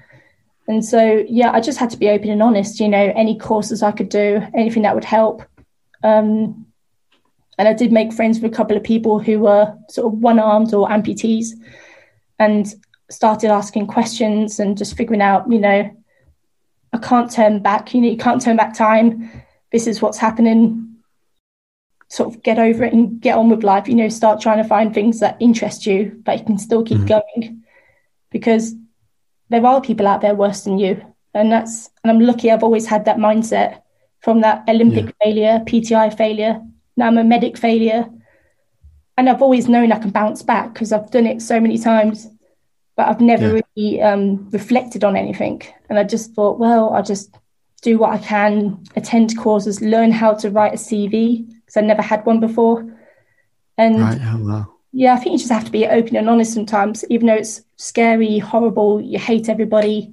And so, yeah, I just had to be open and honest, you know, any courses I could do, anything that would help. Um, and I did make friends with a couple of people who were sort of one armed or amputees and started asking questions and just figuring out, you know, I can't turn back, you know, you can't turn back time. This is what's happening sort of get over it and get on with life. You know, start trying to find things that interest you, but you can still keep going because there are people out there worse than you. And that's, and I'm lucky I've always had that mindset from that Olympic failure, PTI failure. Now I'm a medic failure. And I've always known I can bounce back because I've done it so many times, but I've never
Yeah.
really um, reflected on anything. And I just thought, well, I'll just do what I can, attend courses, learn how to write a CV because I never had one before. And
Right. Oh, wow.
yeah, I think you just have to be open and honest sometimes, even though it's scary, horrible, you hate everybody,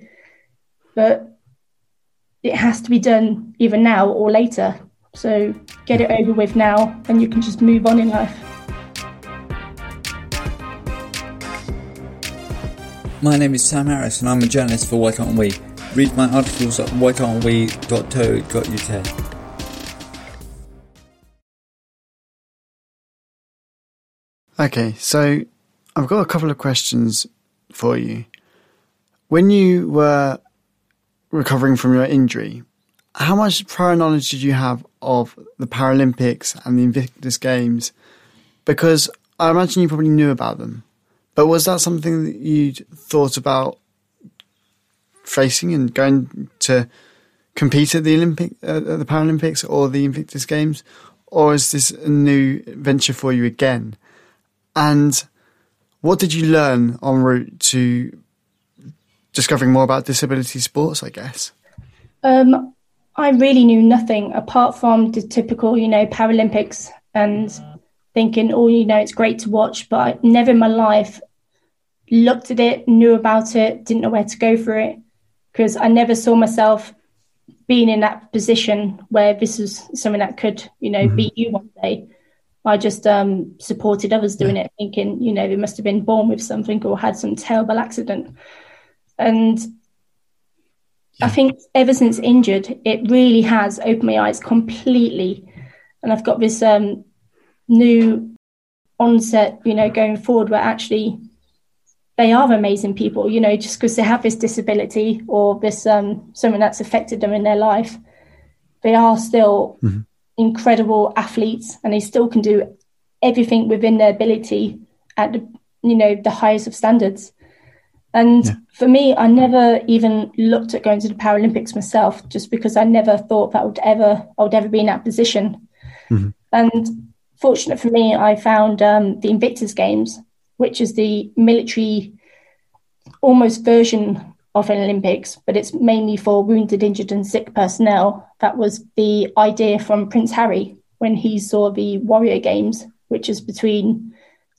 but it has to be done either now or later. So get it over with now, and you can just move on in life.
My name is Sam Harris and I'm a journalist for Why Can't We. Read my articles at whycan'twe.co.uk.
Okay, so I've got a couple of questions for you. When you were recovering from your injury, how much prior knowledge did you have of the Paralympics and the Invictus Games? Because I imagine you probably knew about them, but was that something that you'd thought about facing and going to compete at the Olympic, uh, at the Paralympics or the Invictus Games, or is this a new venture for you again? And what did you learn en route to discovering more about disability sports, I guess?
Um, I really knew nothing apart from the typical, you know, Paralympics and thinking, oh, you know, it's great to watch, but I never in my life looked at it, knew about it, didn't know where to go for it because I never saw myself being in that position where this was something that could, you know, beat you one day. I just um, supported others doing it, thinking, you know, they must have been born with something or had some terrible accident. And I think ever since injured, it really has opened my eyes completely. And I've got this um, new onset, you know, going forward where actually they are amazing people, you know, just because they have this disability or this um, something that's affected them in their life, they are still incredible athletes and they still can do everything within their ability at the, you know, the highest of standards. And yeah. for me, I never even looked at going to the Paralympics myself, just because I never thought that I would ever I would ever be in that position. Mm-hmm. And fortunate for me, I found um, the Invictus Games, which is the military almost version of an Olympics, but it's mainly for wounded, injured, and sick personnel. That was the idea from Prince Harry when he saw the Warrior Games, which is between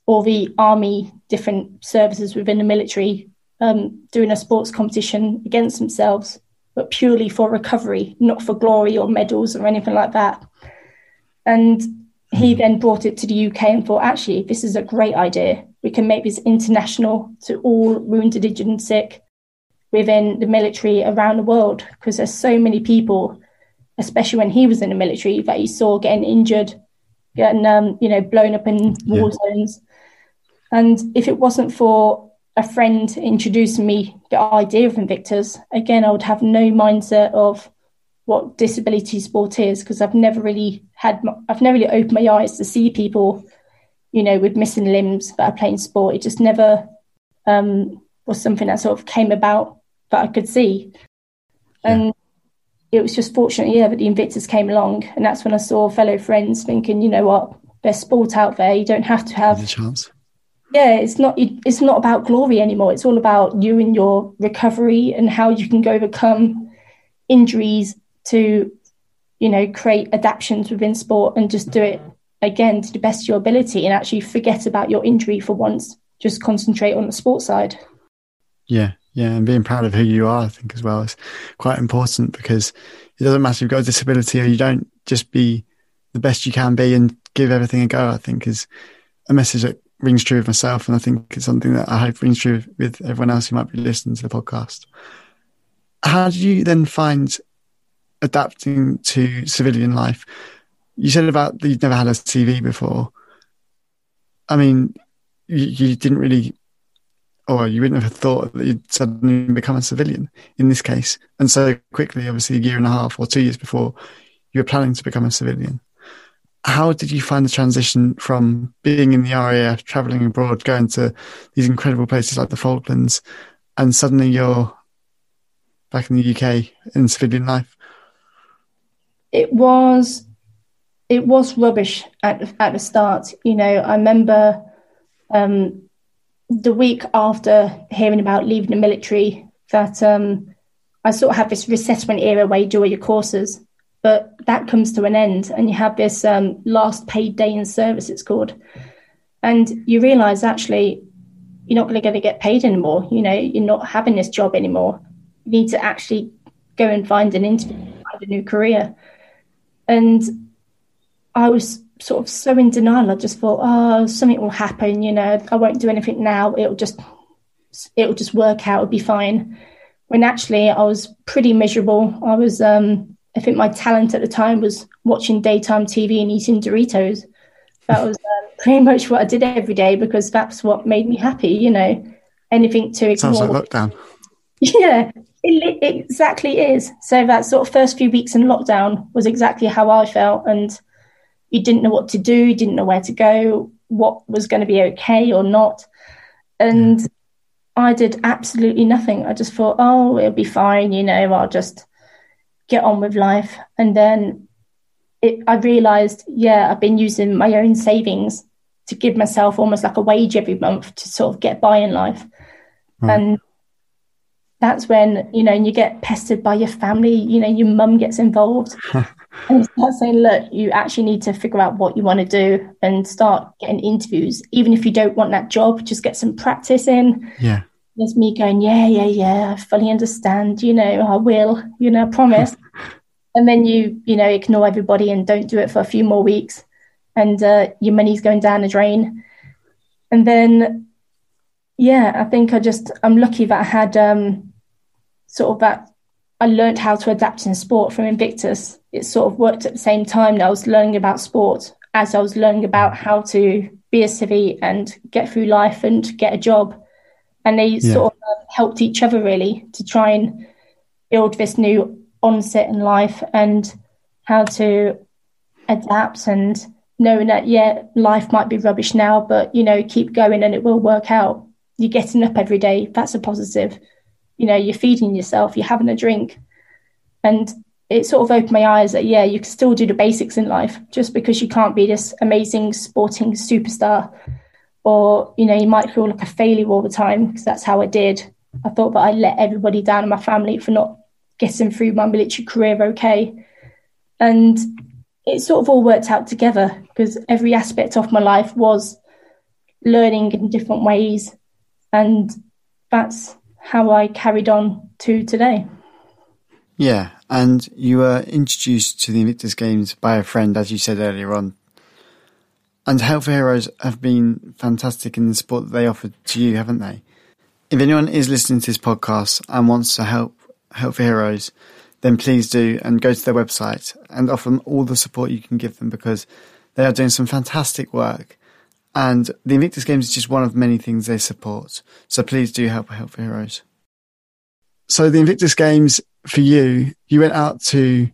all the army different services within the military um, doing a sports competition against themselves, but purely for recovery, not for glory or medals or anything like that. And he hmm. then brought it to the UK and thought, actually, this is a great idea. We can make this international to all wounded, injured, and sick within the military around the world because there's so many people, especially when he was in the military, that he saw getting injured, getting um, you know blown up in war yeah. zones. And if it wasn't for a friend introducing me the idea of Invictus, again, I would have no mindset of what disability sport is because I've never really had, I've never really opened my eyes to see people, you know, with missing limbs that are playing sport. It just never um, was something that sort of came about that I could see. Yeah. And it was just fortunate, yeah, that the Invictus came along. And that's when I saw fellow friends thinking, you know what, there's sport out there. You don't have to have
a chance.
Yeah, it's not it's not about glory anymore. It's all about you and your recovery and how you can go overcome injuries to, you know, create adaptations within sport and just do it again to the best of your ability and actually forget about your injury for once. Just concentrate on the sport side.
Yeah, yeah, and being proud of who you are, I think, as well is quite important because it doesn't matter if you've got a disability or you don't. Just be the best you can be and give everything a go. I think is a message that rings true with myself, and I think it's something that I hope rings true with everyone else who might be listening to the podcast. How did you then find adapting to civilian life. You said about you've never had a CV before. I mean, you, you didn't really, or you wouldn't have thought that you'd suddenly become a civilian in this case. And so quickly, obviously, a year and a half or two years before, you were planning to become a civilian. How did you find the transition from being in the RAF, traveling abroad, going to these incredible places like the Falklands, and suddenly you're back in the UK in civilian life?
it was it was rubbish at at the start. You know, I remember um, the week after hearing about leaving the military that um, I sort of have this resettlement era where you do all your courses, but that comes to an end, and you have this um, last paid day in service. It's called, and you realise actually you're not going to get paid anymore. You know, you're not having this job anymore. You need to actually go and find an interview, find a new career. And I was sort of so in denial. I just thought, oh, something will happen. You know, I won't do anything now. It'll just, it'll just work out. It'll be fine. When actually, I was pretty miserable. I was, um, I think my talent at the time was watching daytime TV and eating Doritos. That was uh, pretty much what I did every day because that's what made me happy. You know, anything to ignore.
Sounds like lockdown.
Yeah, it, it exactly is. So that sort of first few weeks in lockdown was exactly how I felt, and you didn't know what to do, you didn't know where to go, what was going to be okay or not, and I did absolutely nothing. I just thought, oh, it'll be fine, you know, I'll just get on with life, and then it, I realised, yeah, I've been using my own savings to give myself almost like a wage every month to sort of get by in life. Right. And that's when you know and you get pestered by your family you know your mum gets involved and start saying look you actually need to figure out what you want to do and start getting interviews. Even if you don't want that job just get some practice in.
Yeah.
There's me going yeah yeah yeah i fully understand you know i will you know i promise. And then you you know ignore everybody and don't do it for a few more weeks and uh, your money's going down the drain. And then yeah i think i just i'm lucky that i had um sort of that I learned how to adapt in sport from Invictus. It sort of worked at the same time that I was learning about sport as I was learning about how to be a civvy and get through life and get a job. And they yeah. sort of um, helped each other really to try and build this new onset in life and how to adapt and knowing that, yeah, life might be rubbish now, but, you know, keep going and it will work out. you're getting up every day. That's a positive. You know, you're feeding yourself, you're having a drink. And it sort of opened my eyes that, yeah, you can still do the basics in life just because you can't be this amazing sporting superstar. Or, you know, you might feel like a failure all the time because that's how I did. I thought that I let everybody down in my family for not getting through my military career okay. And it sort of all worked out together because every aspect of my life was learning in different ways. And that's how I carried on to today.
Yeah, and you were introduced to the Invictus Games by a friend, as you said earlier on. And Help for Heroes have been fantastic in the support that they offered to you, haven't they? If anyone is listening to this podcast and wants to help Help for Heroes, then please do and go to their website and offer them all the support you can give them because they are doing some fantastic work. And the Invictus Games is just one of many things they support. So please do help Help for Heroes. So the Invictus Games for you, you went out to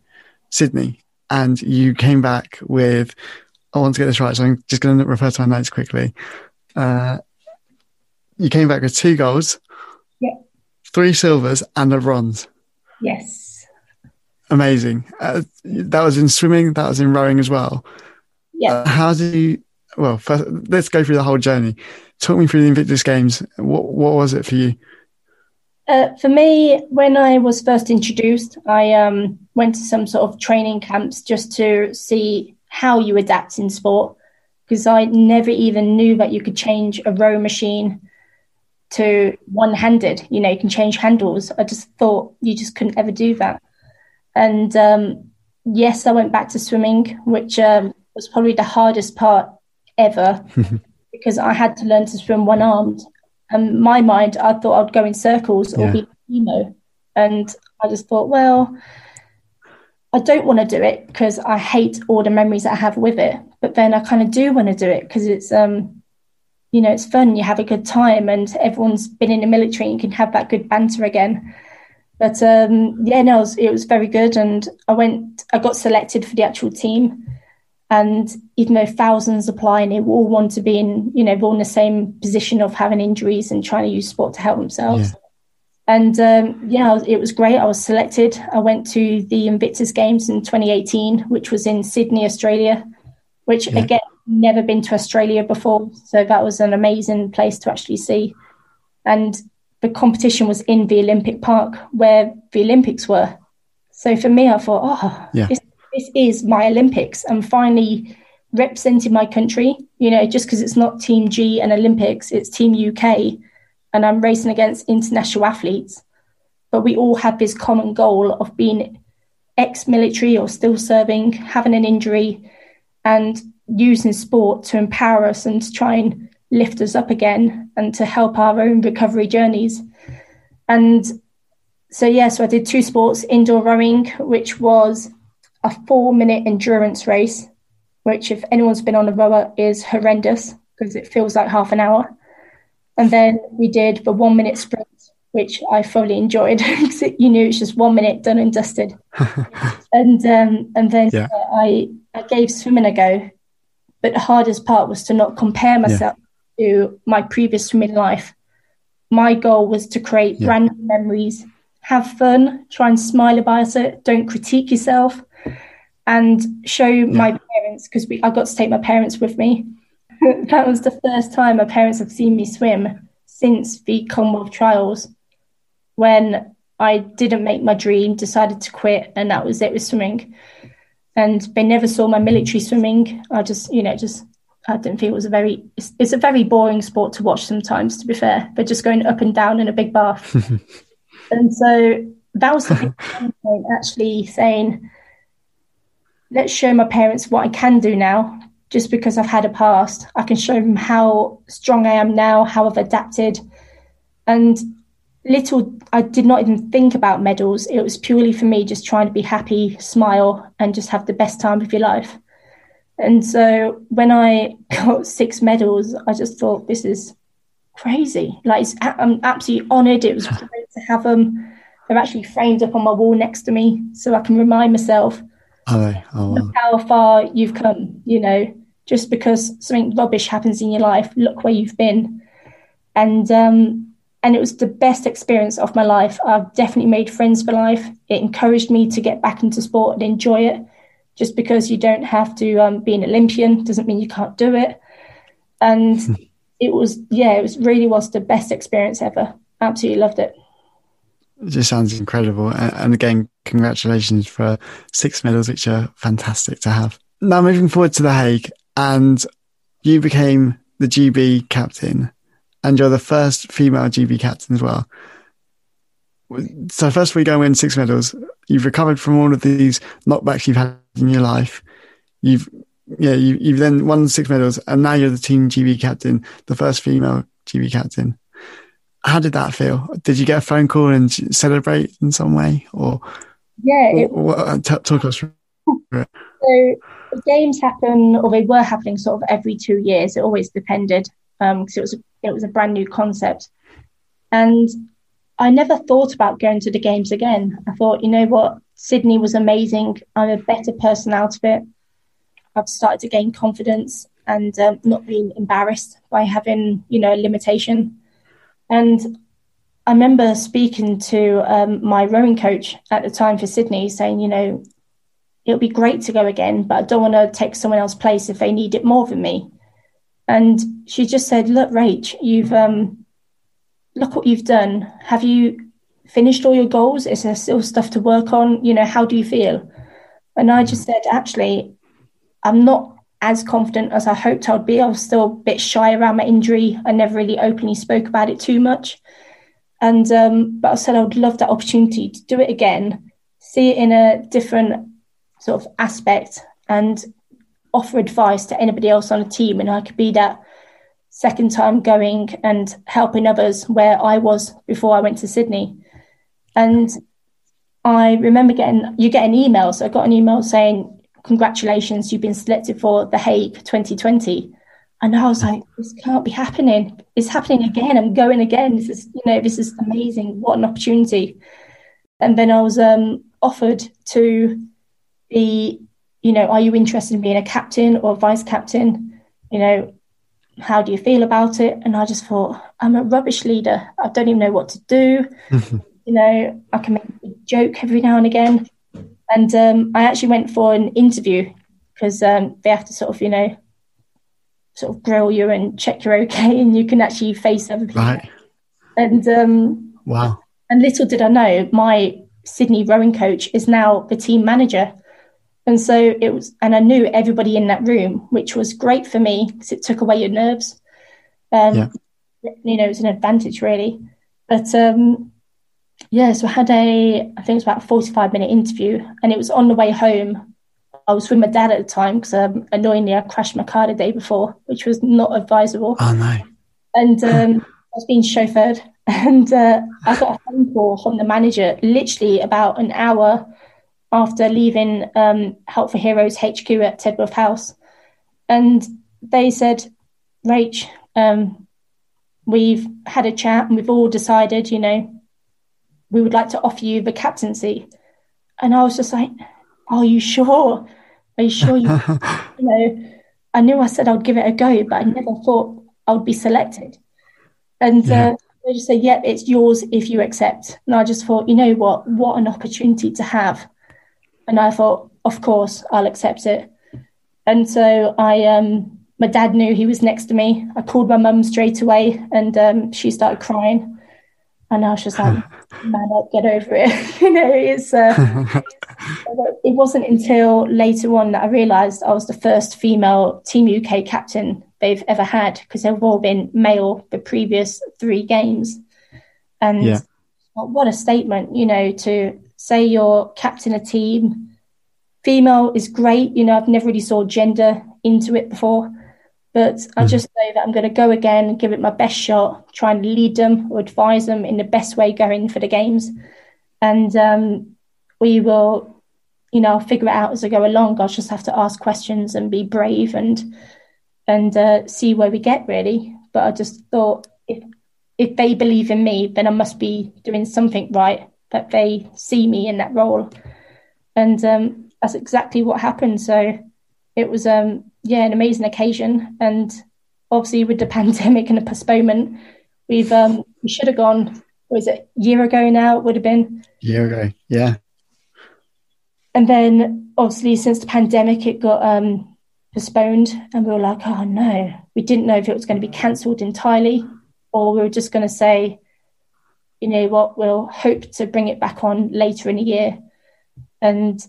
Sydney and you came back with, I want to get this right, so I'm just going to refer to my notes quickly. Uh, you came back with two golds,
yeah.
three silvers, and a bronze.
Yes.
Amazing. Uh, that was in swimming, that was in rowing as well.
Yeah.
Uh, how do you, well, first, let's go through the whole journey. Talk me through the Invictus Games. What, what was it for you?
Uh, for me, when I was first introduced, I um, went to some sort of training camps just to see how you adapt in sport because I never even knew that you could change a row machine to one handed. You know, you can change handles. I just thought you just couldn't ever do that. And um, yes, I went back to swimming, which um, was probably the hardest part ever because I had to learn to swim one armed and my mind, I thought I'd go in circles or yeah. be emo. And I just thought, well, I don't want to do it because I hate all the memories that I have with it. But then I kind of do want to do it because it's, um, you know, it's fun. You have a good time, and everyone's been in the military and you can have that good banter again. But um, yeah, no, it was, it was very good, and I went. I got selected for the actual team, and even though thousands apply and they all want to be in, you know, all in the same position of having injuries and trying to use sport to help themselves. Yeah. And um, yeah, it was great. I was selected. I went to the Invictus Games in 2018, which was in Sydney, Australia, which yeah. again, never been to Australia before. So that was an amazing place to actually see. And the competition was in the Olympic Park where the Olympics were. So for me, I thought, oh, yeah. this this is my Olympics and finally representing my country, you know, just because it's not Team G and Olympics, it's Team UK, and I'm racing against international athletes. But we all have this common goal of being ex military or still serving, having an injury, and using sport to empower us and to try and lift us up again and to help our own recovery journeys. And so, yeah, so I did two sports indoor rowing, which was a four minute endurance race, which, if anyone's been on a rower, is horrendous because it feels like half an hour. And then we did the one minute sprint, which I fully enjoyed because you knew it's just one minute done and dusted. and um, and then yeah. I I gave swimming a go, but the hardest part was to not compare myself yeah. to my previous swimming life. My goal was to create yeah. brand new memories, have fun, try and smile about it, don't critique yourself, and show yeah. my parents because I got to take my parents with me. that was the first time my parents have seen me swim since the Commonwealth trials when I didn't make my dream, decided to quit, and that was it with swimming. And they never saw my military swimming. I just, you know, just I didn't feel it was a very it's, it's a very boring sport to watch sometimes, to be fair. But just going up and down in a big bath. and so that was the point actually saying let's show my parents what I can do now. Just because I've had a past, I can show them how strong I am now, how I've adapted. And little, I did not even think about medals. It was purely for me just trying to be happy, smile, and just have the best time of your life. And so when I got six medals, I just thought, this is crazy. Like, I'm absolutely honoured. It was great to have them. They're actually framed up on my wall next to me so I can remind myself
Oh,
look how far you've come, you know, just because something rubbish happens in your life, look where you've been. and um, and it was the best experience of my life. I've definitely made friends for life. It encouraged me to get back into sport and enjoy it. Just because you don't have to um, be an Olympian doesn't mean you can't do it. And it was, yeah, it was really was the best experience ever. Absolutely loved it.
It just sounds incredible. And again, congratulations for six medals, which are fantastic to have. Now moving forward to The Hague, and you became the GB captain, and you're the first female GB captain as well. So first we go and win six medals. You've recovered from all of these knockbacks you've had in your life. You've yeah, you, you've then won six medals, and now you're the team GB captain, the first female GB captain. How did that feel? Did you get a phone call and celebrate in some way, or
yeah, it,
what, what, talk us through it.
So the games happen, or they were happening sort of every two years. It always depended because um, it was it was a brand new concept, and I never thought about going to the games again. I thought, you know what, Sydney was amazing. I'm a better person out of it. I've started to gain confidence and um, not being embarrassed by having, you know, a limitation. And I remember speaking to um, my rowing coach at the time for Sydney, saying, you know, it'll be great to go again, but I don't want to take someone else's place if they need it more than me. And she just said, "Look, Rach, you've um, look what you've done. Have you finished all your goals? Is there still stuff to work on? You know, how do you feel?" And I just said, "Actually, I'm not as confident as I hoped I would be. I was still a bit shy around my injury. I never really openly spoke about it too much." And um, but I said I would love that opportunity to do it again, see it in a different sort of aspect, and offer advice to anybody else on a team, and I could be that second time going and helping others where I was before I went to Sydney. And I remember getting you get an email. So I got an email saying, Congratulations, you've been selected for The Hague 2020. And I was like, this can't be happening. It's happening again. I'm going again. This is, you know, this is amazing. What an opportunity. And then I was um, offered to be you know, are you interested in being a captain or vice captain? You know, how do you feel about it? And I just thought, I'm a rubbish leader. I don't even know what to do. you know, I can make a joke every now and again. And um, I actually went for an interview because um, they have to sort of, you know, sort of grill you and check you're okay and you can actually face other people.
Right.
And um,
wow.
And little did I know, my Sydney rowing coach is now the team manager. And so it was, and I knew everybody in that room, which was great for me because it took away your nerves. Um, yeah. You know, it was an advantage really. But um, yeah, so I had a, I think it was about a 45 minute interview and it was on the way home. I was with my dad at the time because um, annoyingly I crashed my car the day before, which was not advisable.
Oh, no.
And um, I was being chauffeured and uh, I got a phone call from the manager literally about an hour after leaving um, Help for Heroes HQ at Tedworth House. And they said, Rach, um, we've had a chat and we've all decided, you know, we would like to offer you the captaincy. And I was just like, Are you sure? Are you sure you, you know? I knew I said I'd give it a go, but I never thought I would be selected. And yeah. uh, they just said, Yep, yeah, it's yours if you accept. And I just thought, you know what? What an opportunity to have and I thought, of course, I'll accept it. And so I, um, my dad knew he was next to me. I called my mum straight away, and um, she started crying. And I was just like, man up, get over it. you know, it's. Uh, it wasn't until later on that I realised I was the first female Team UK captain they've ever had because they've all been male the previous three games. And yeah. what a statement, you know, to say you're captain a team. Female is great. You know, I've never really saw gender into it before, but mm-hmm. I just know that I'm going to go again and give it my best shot, try and lead them or advise them in the best way going for the games. And um, we will, you know, figure it out as I go along. I'll just have to ask questions and be brave and and uh, see where we get really. But I just thought if if they believe in me, then I must be doing something right that they see me in that role. And um, that's exactly what happened. So it was, um, yeah, an amazing occasion. And obviously, with the pandemic and the postponement, We've um, we should have gone. Was it a year ago now? It would have been
year ago. Yeah.
And then obviously since the pandemic, it got um, postponed, and we were like, oh no, we didn't know if it was going to be cancelled entirely, or we were just going to say, you know what, we'll hope to bring it back on later in the year. And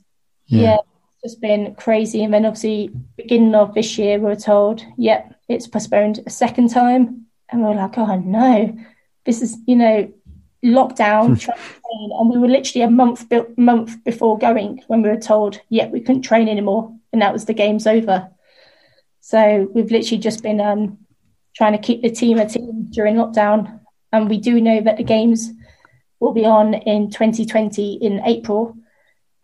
yeah, yeah it's just been crazy. And then obviously beginning of this year, we were told, yep, it's postponed a second time, and we were like, oh no, this is you know lockdown, hmm. and we were literally a month month before going when we were told, yep, we couldn't train anymore, and that was the game's over. So we've literally just been um, trying to keep the team a team during lockdown, and we do know that the games will be on in 2020 in April.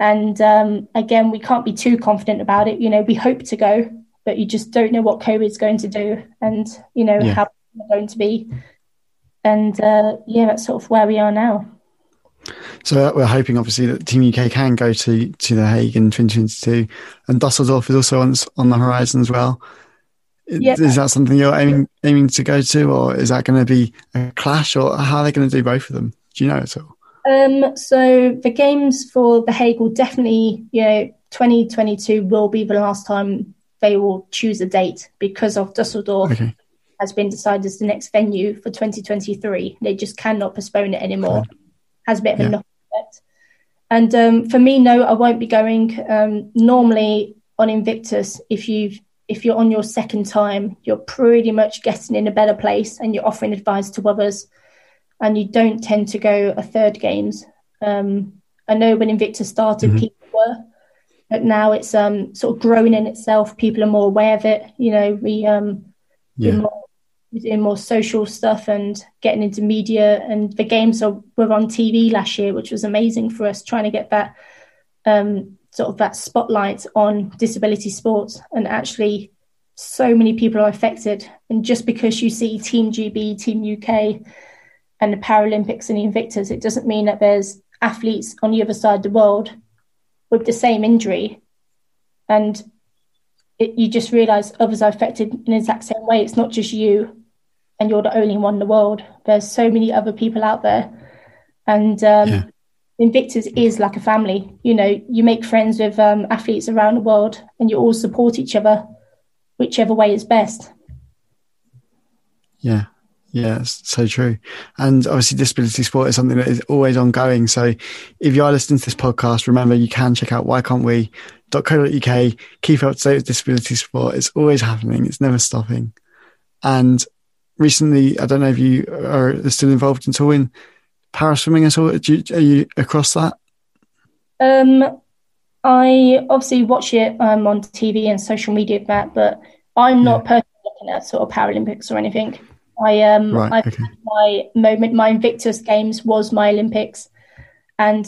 And um, again, we can't be too confident about it. You know, we hope to go, but you just don't know what COVID is going to do, and you know yeah. how it's going to be and uh, yeah, that's sort of where we are now.
So uh, we're hoping, obviously, that Team UK can go to to the Hague in 2022, and Dusseldorf is also on on the horizon as well. Yeah. Is that something you're aiming aiming to go to, or is that going to be a clash, or how are they going to do both of them? Do you know at all?
Um, so the games for the Hague will definitely, you know, 2022 will be the last time they will choose a date because of Dusseldorf okay has been decided as the next venue for 2023. They just cannot postpone it anymore. Has a bit of yeah. a knock effect. And um, for me, no, I won't be going. Um, normally on Invictus, if you if you're on your second time, you're pretty much getting in a better place and you're offering advice to others, and you don't tend to go a third games. Um, I know when Invictus started, mm-hmm. people were, but now it's um, sort of growing in itself. People are more aware of it. You know, we um, yeah. more doing more social stuff and getting into media. And the games are, were on TV last year, which was amazing for us, trying to get that um, sort of that spotlight on disability sports. And actually, so many people are affected. And just because you see Team GB, Team UK, and the Paralympics and the Invictus, it doesn't mean that there's athletes on the other side of the world with the same injury. And it, you just realize others are affected in the exact same way. It's not just you and you're the only one in the world. There's so many other people out there. And um, yeah. Invictus is like a family. You know, you make friends with um, athletes around the world and you all support each other, whichever way is best.
Yeah. Yeah, it's so true. And obviously disability sport is something that is always ongoing. So if you are listening to this podcast, remember you can check out why can't we.co.uk, keep up to date with disability sport. It's always happening. It's never stopping. And recently, I don't know if you are still involved in in para swimming at all. Are you, are you across that?
Um, I obviously watch it um, on TV and social media, that, but I'm not yeah. personally looking at sort of Paralympics or anything. I um, right, I okay. my moment, my Invictus Games was my Olympics, and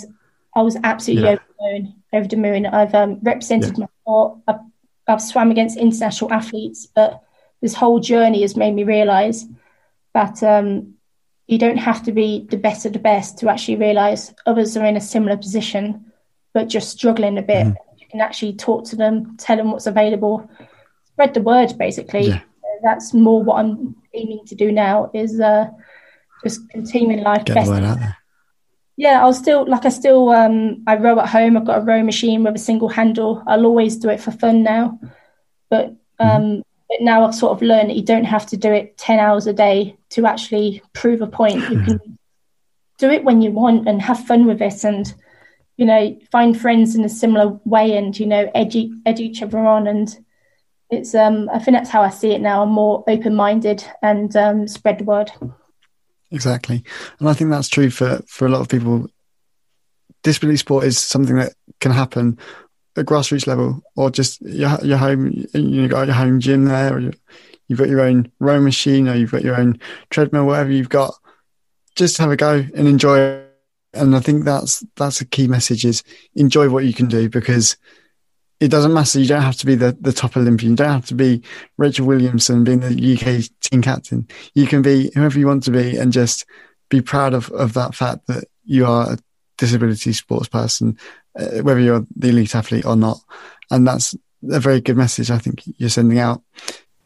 I was absolutely yeah. over the moon. Over the moon. I've um, represented yeah. my sport. I've, I've swam against international athletes, but this whole journey has made me realize that um, you don't have to be the best of the best to actually realize others are in a similar position, but just struggling a bit. Mm. You can actually talk to them, tell them what's available, spread the word basically. Yeah. That's more what I'm aiming to do now is uh, just continuing life.
Get best. the word out there.
Yeah, I'll still like I still um I row at home. I've got a row machine with a single handle. I'll always do it for fun now. But um mm but now I've sort of learned that you don't have to do it 10 hours a day to actually prove a point. You can do it when you want and have fun with it and, you know, find friends in a similar way and, you know, edge, edge each other on. And it's, um, I think that's how I see it now. I'm more open minded and um, spread the word.
Exactly. And I think that's true for, for a lot of people. Disability sport is something that can happen at grassroots level or just your, your home, you got your home gym there, or you've got your own row machine, or you've got your own treadmill, whatever you've got, just have a go and enjoy it. And I think that's that's a key message: is enjoy what you can do because it doesn't matter. You don't have to be the, the top Olympian. You don't have to be Rachel Williamson being the UK team captain. You can be whoever you want to be and just be proud of, of that fact that you are a disability sports person uh, whether you're the elite athlete or not. And that's a very good message I think you're sending out.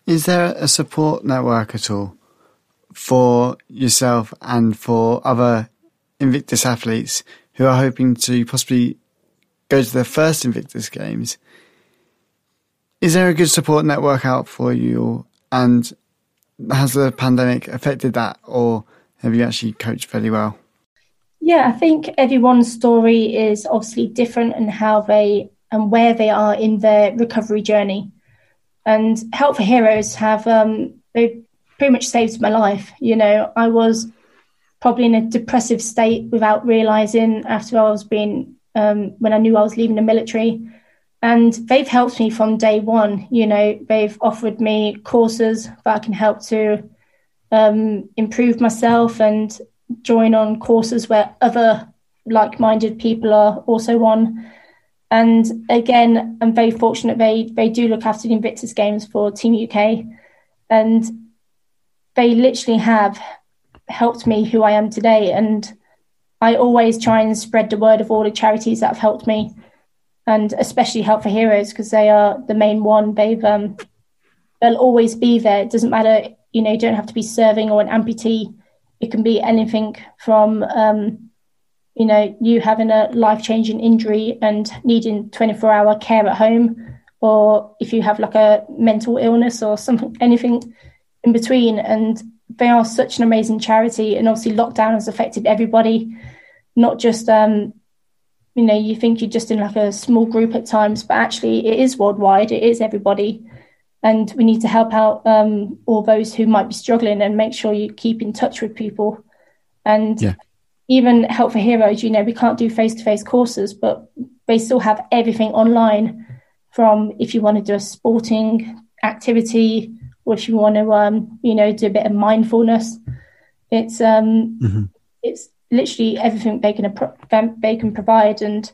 Is there a support network at all for yourself and for other Invictus athletes who are hoping to possibly go to their first Invictus Games. Is there a good support network out for you? And has the pandemic affected that, or have you actually coached fairly well?
Yeah, I think everyone's story is obviously different and how they and where they are in their recovery journey. And Help for Heroes have um, they pretty much saved my life. You know, I was probably in a depressive state without realizing after I was being um, when I knew I was leaving the military. And they've helped me from day one. You know, they've offered me courses that I can help to um, improve myself and join on courses where other like-minded people are also on. And again, I'm very fortunate they they do look after the Invictus Games for Team UK, and they literally have helped me who I am today. And I always try and spread the word of all the charities that have helped me, and especially Help for Heroes because they are the main one. They've um, they'll always be there. It doesn't matter, you know, you don't have to be serving or an amputee. It can be anything from um, you know you having a life changing injury and needing 24 hour care at home, or if you have like a mental illness or something, anything in between. And they are such an amazing charity. And obviously, lockdown has affected everybody, not just, um, you know, you think you're just in like a small group at times, but actually, it is worldwide, it is everybody. And we need to help out um, all those who might be struggling and make sure you keep in touch with people. And yeah. even Help for Heroes, you know, we can't do face to face courses, but they still have everything online from if you want to do a sporting activity or if you want to, um, you know, do a bit of mindfulness. It's um, mm-hmm. it's literally everything they can they can provide, and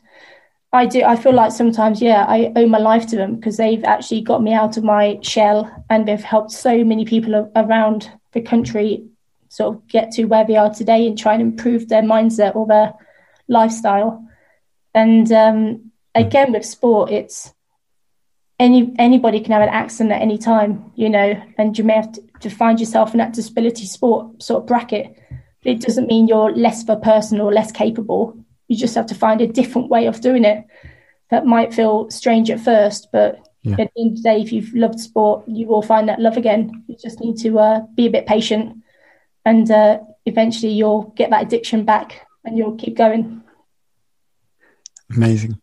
I do. I feel like sometimes, yeah, I owe my life to them because they've actually got me out of my shell, and they've helped so many people around the country sort of get to where they are today and try and improve their mindset or their lifestyle. And um, mm. again, with sport, it's any anybody can have an accident at any time, you know, and you may have to, to find yourself in that disability sport sort of bracket. It doesn't mean you're less of a person or less capable. You just have to find a different way of doing it that might feel strange at first, but yeah. at the end of the day, if you've loved sport, you will find that love again. You just need to uh, be a bit patient, and uh, eventually you'll get that addiction back, and you'll keep going.
Amazing.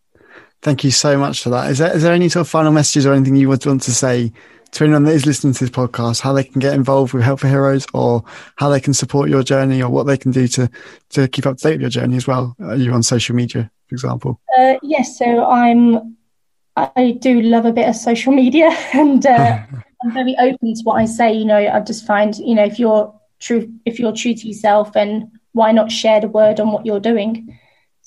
Thank you so much for that. Is there, is there any sort of final messages or anything you would want to say to anyone that is listening to this podcast, how they can get involved with Help for Heroes or how they can support your journey or what they can do to, to keep up to date with your journey as well? Are you on social media, for example?
Uh, yes. So I'm, I do love a bit of social media and uh, I'm very open to what I say. You know, I just find, you know, if you're true, if you're true to yourself, and why not share the word on what you're doing?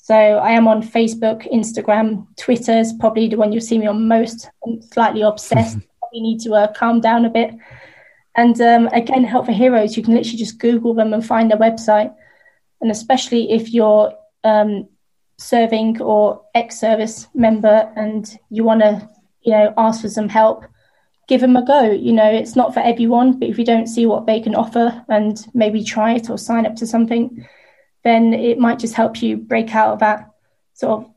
So I am on Facebook, Instagram, Twitter is probably the one you see me on most. I'm slightly obsessed. probably need to uh, calm down a bit. And um, again, Help for Heroes, you can literally just Google them and find their website. And especially if you're um, serving or ex-service member and you want to, you know, ask for some help, give them a go. You know, it's not for everyone, but if you don't see what they can offer and maybe try it or sign up to something, then it might just help you break out of that sort of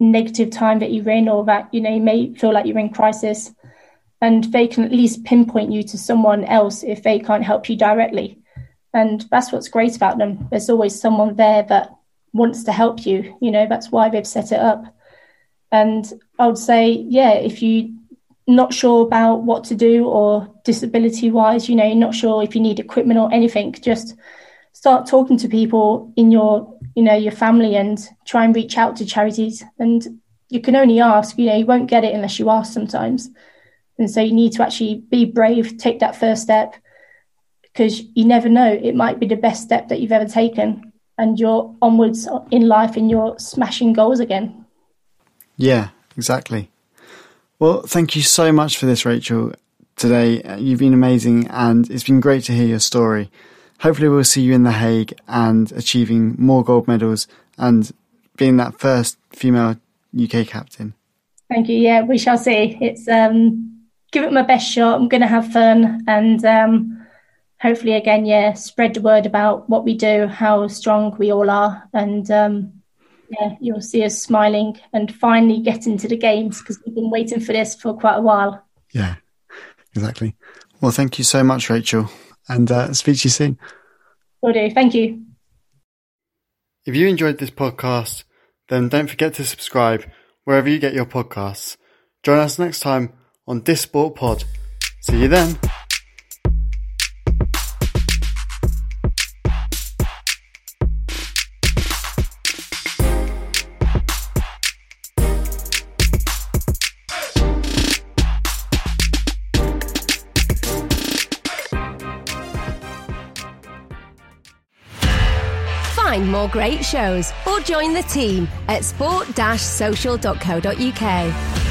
negative time that you're in or that you know you may feel like you're in crisis. And they can at least pinpoint you to someone else if they can't help you directly. And that's what's great about them. There's always someone there that wants to help you you know that's why they've set it up. And i would say yeah if you're not sure about what to do or disability wise you know you're not sure if you need equipment or anything just start talking to people in your you know your family and try and reach out to charities. And you can only ask you know you won't get it unless you ask sometimes. And so you need to actually be brave take that first step because you never know it might be the best step that you've ever taken and you're onwards in life and you're smashing goals again.
Yeah exactly. Well thank you so much for this rachel today. You've been amazing and it's been great to hear your story hopefully we'll see you in The Hague and achieving more gold medals and being that first female UK captain.
Thank you. Yeah, we shall see. It's um, give it my best shot. I'm going to have fun and um, hopefully, again, yeah, spread the word about what we do, how strong we all are, and um, yeah, you'll see us smiling and finally get into the games because we've been waiting for this for quite a while.
Yeah, exactly. Well, thank you so much, Rachel, and uh, speak to you soon.
Will do. Thank you.
If you enjoyed this podcast, then don't forget to subscribe wherever you get your podcasts. Join us next time on Disport Pod. See you then.
More great shows or join the team at sport-social.co.uk.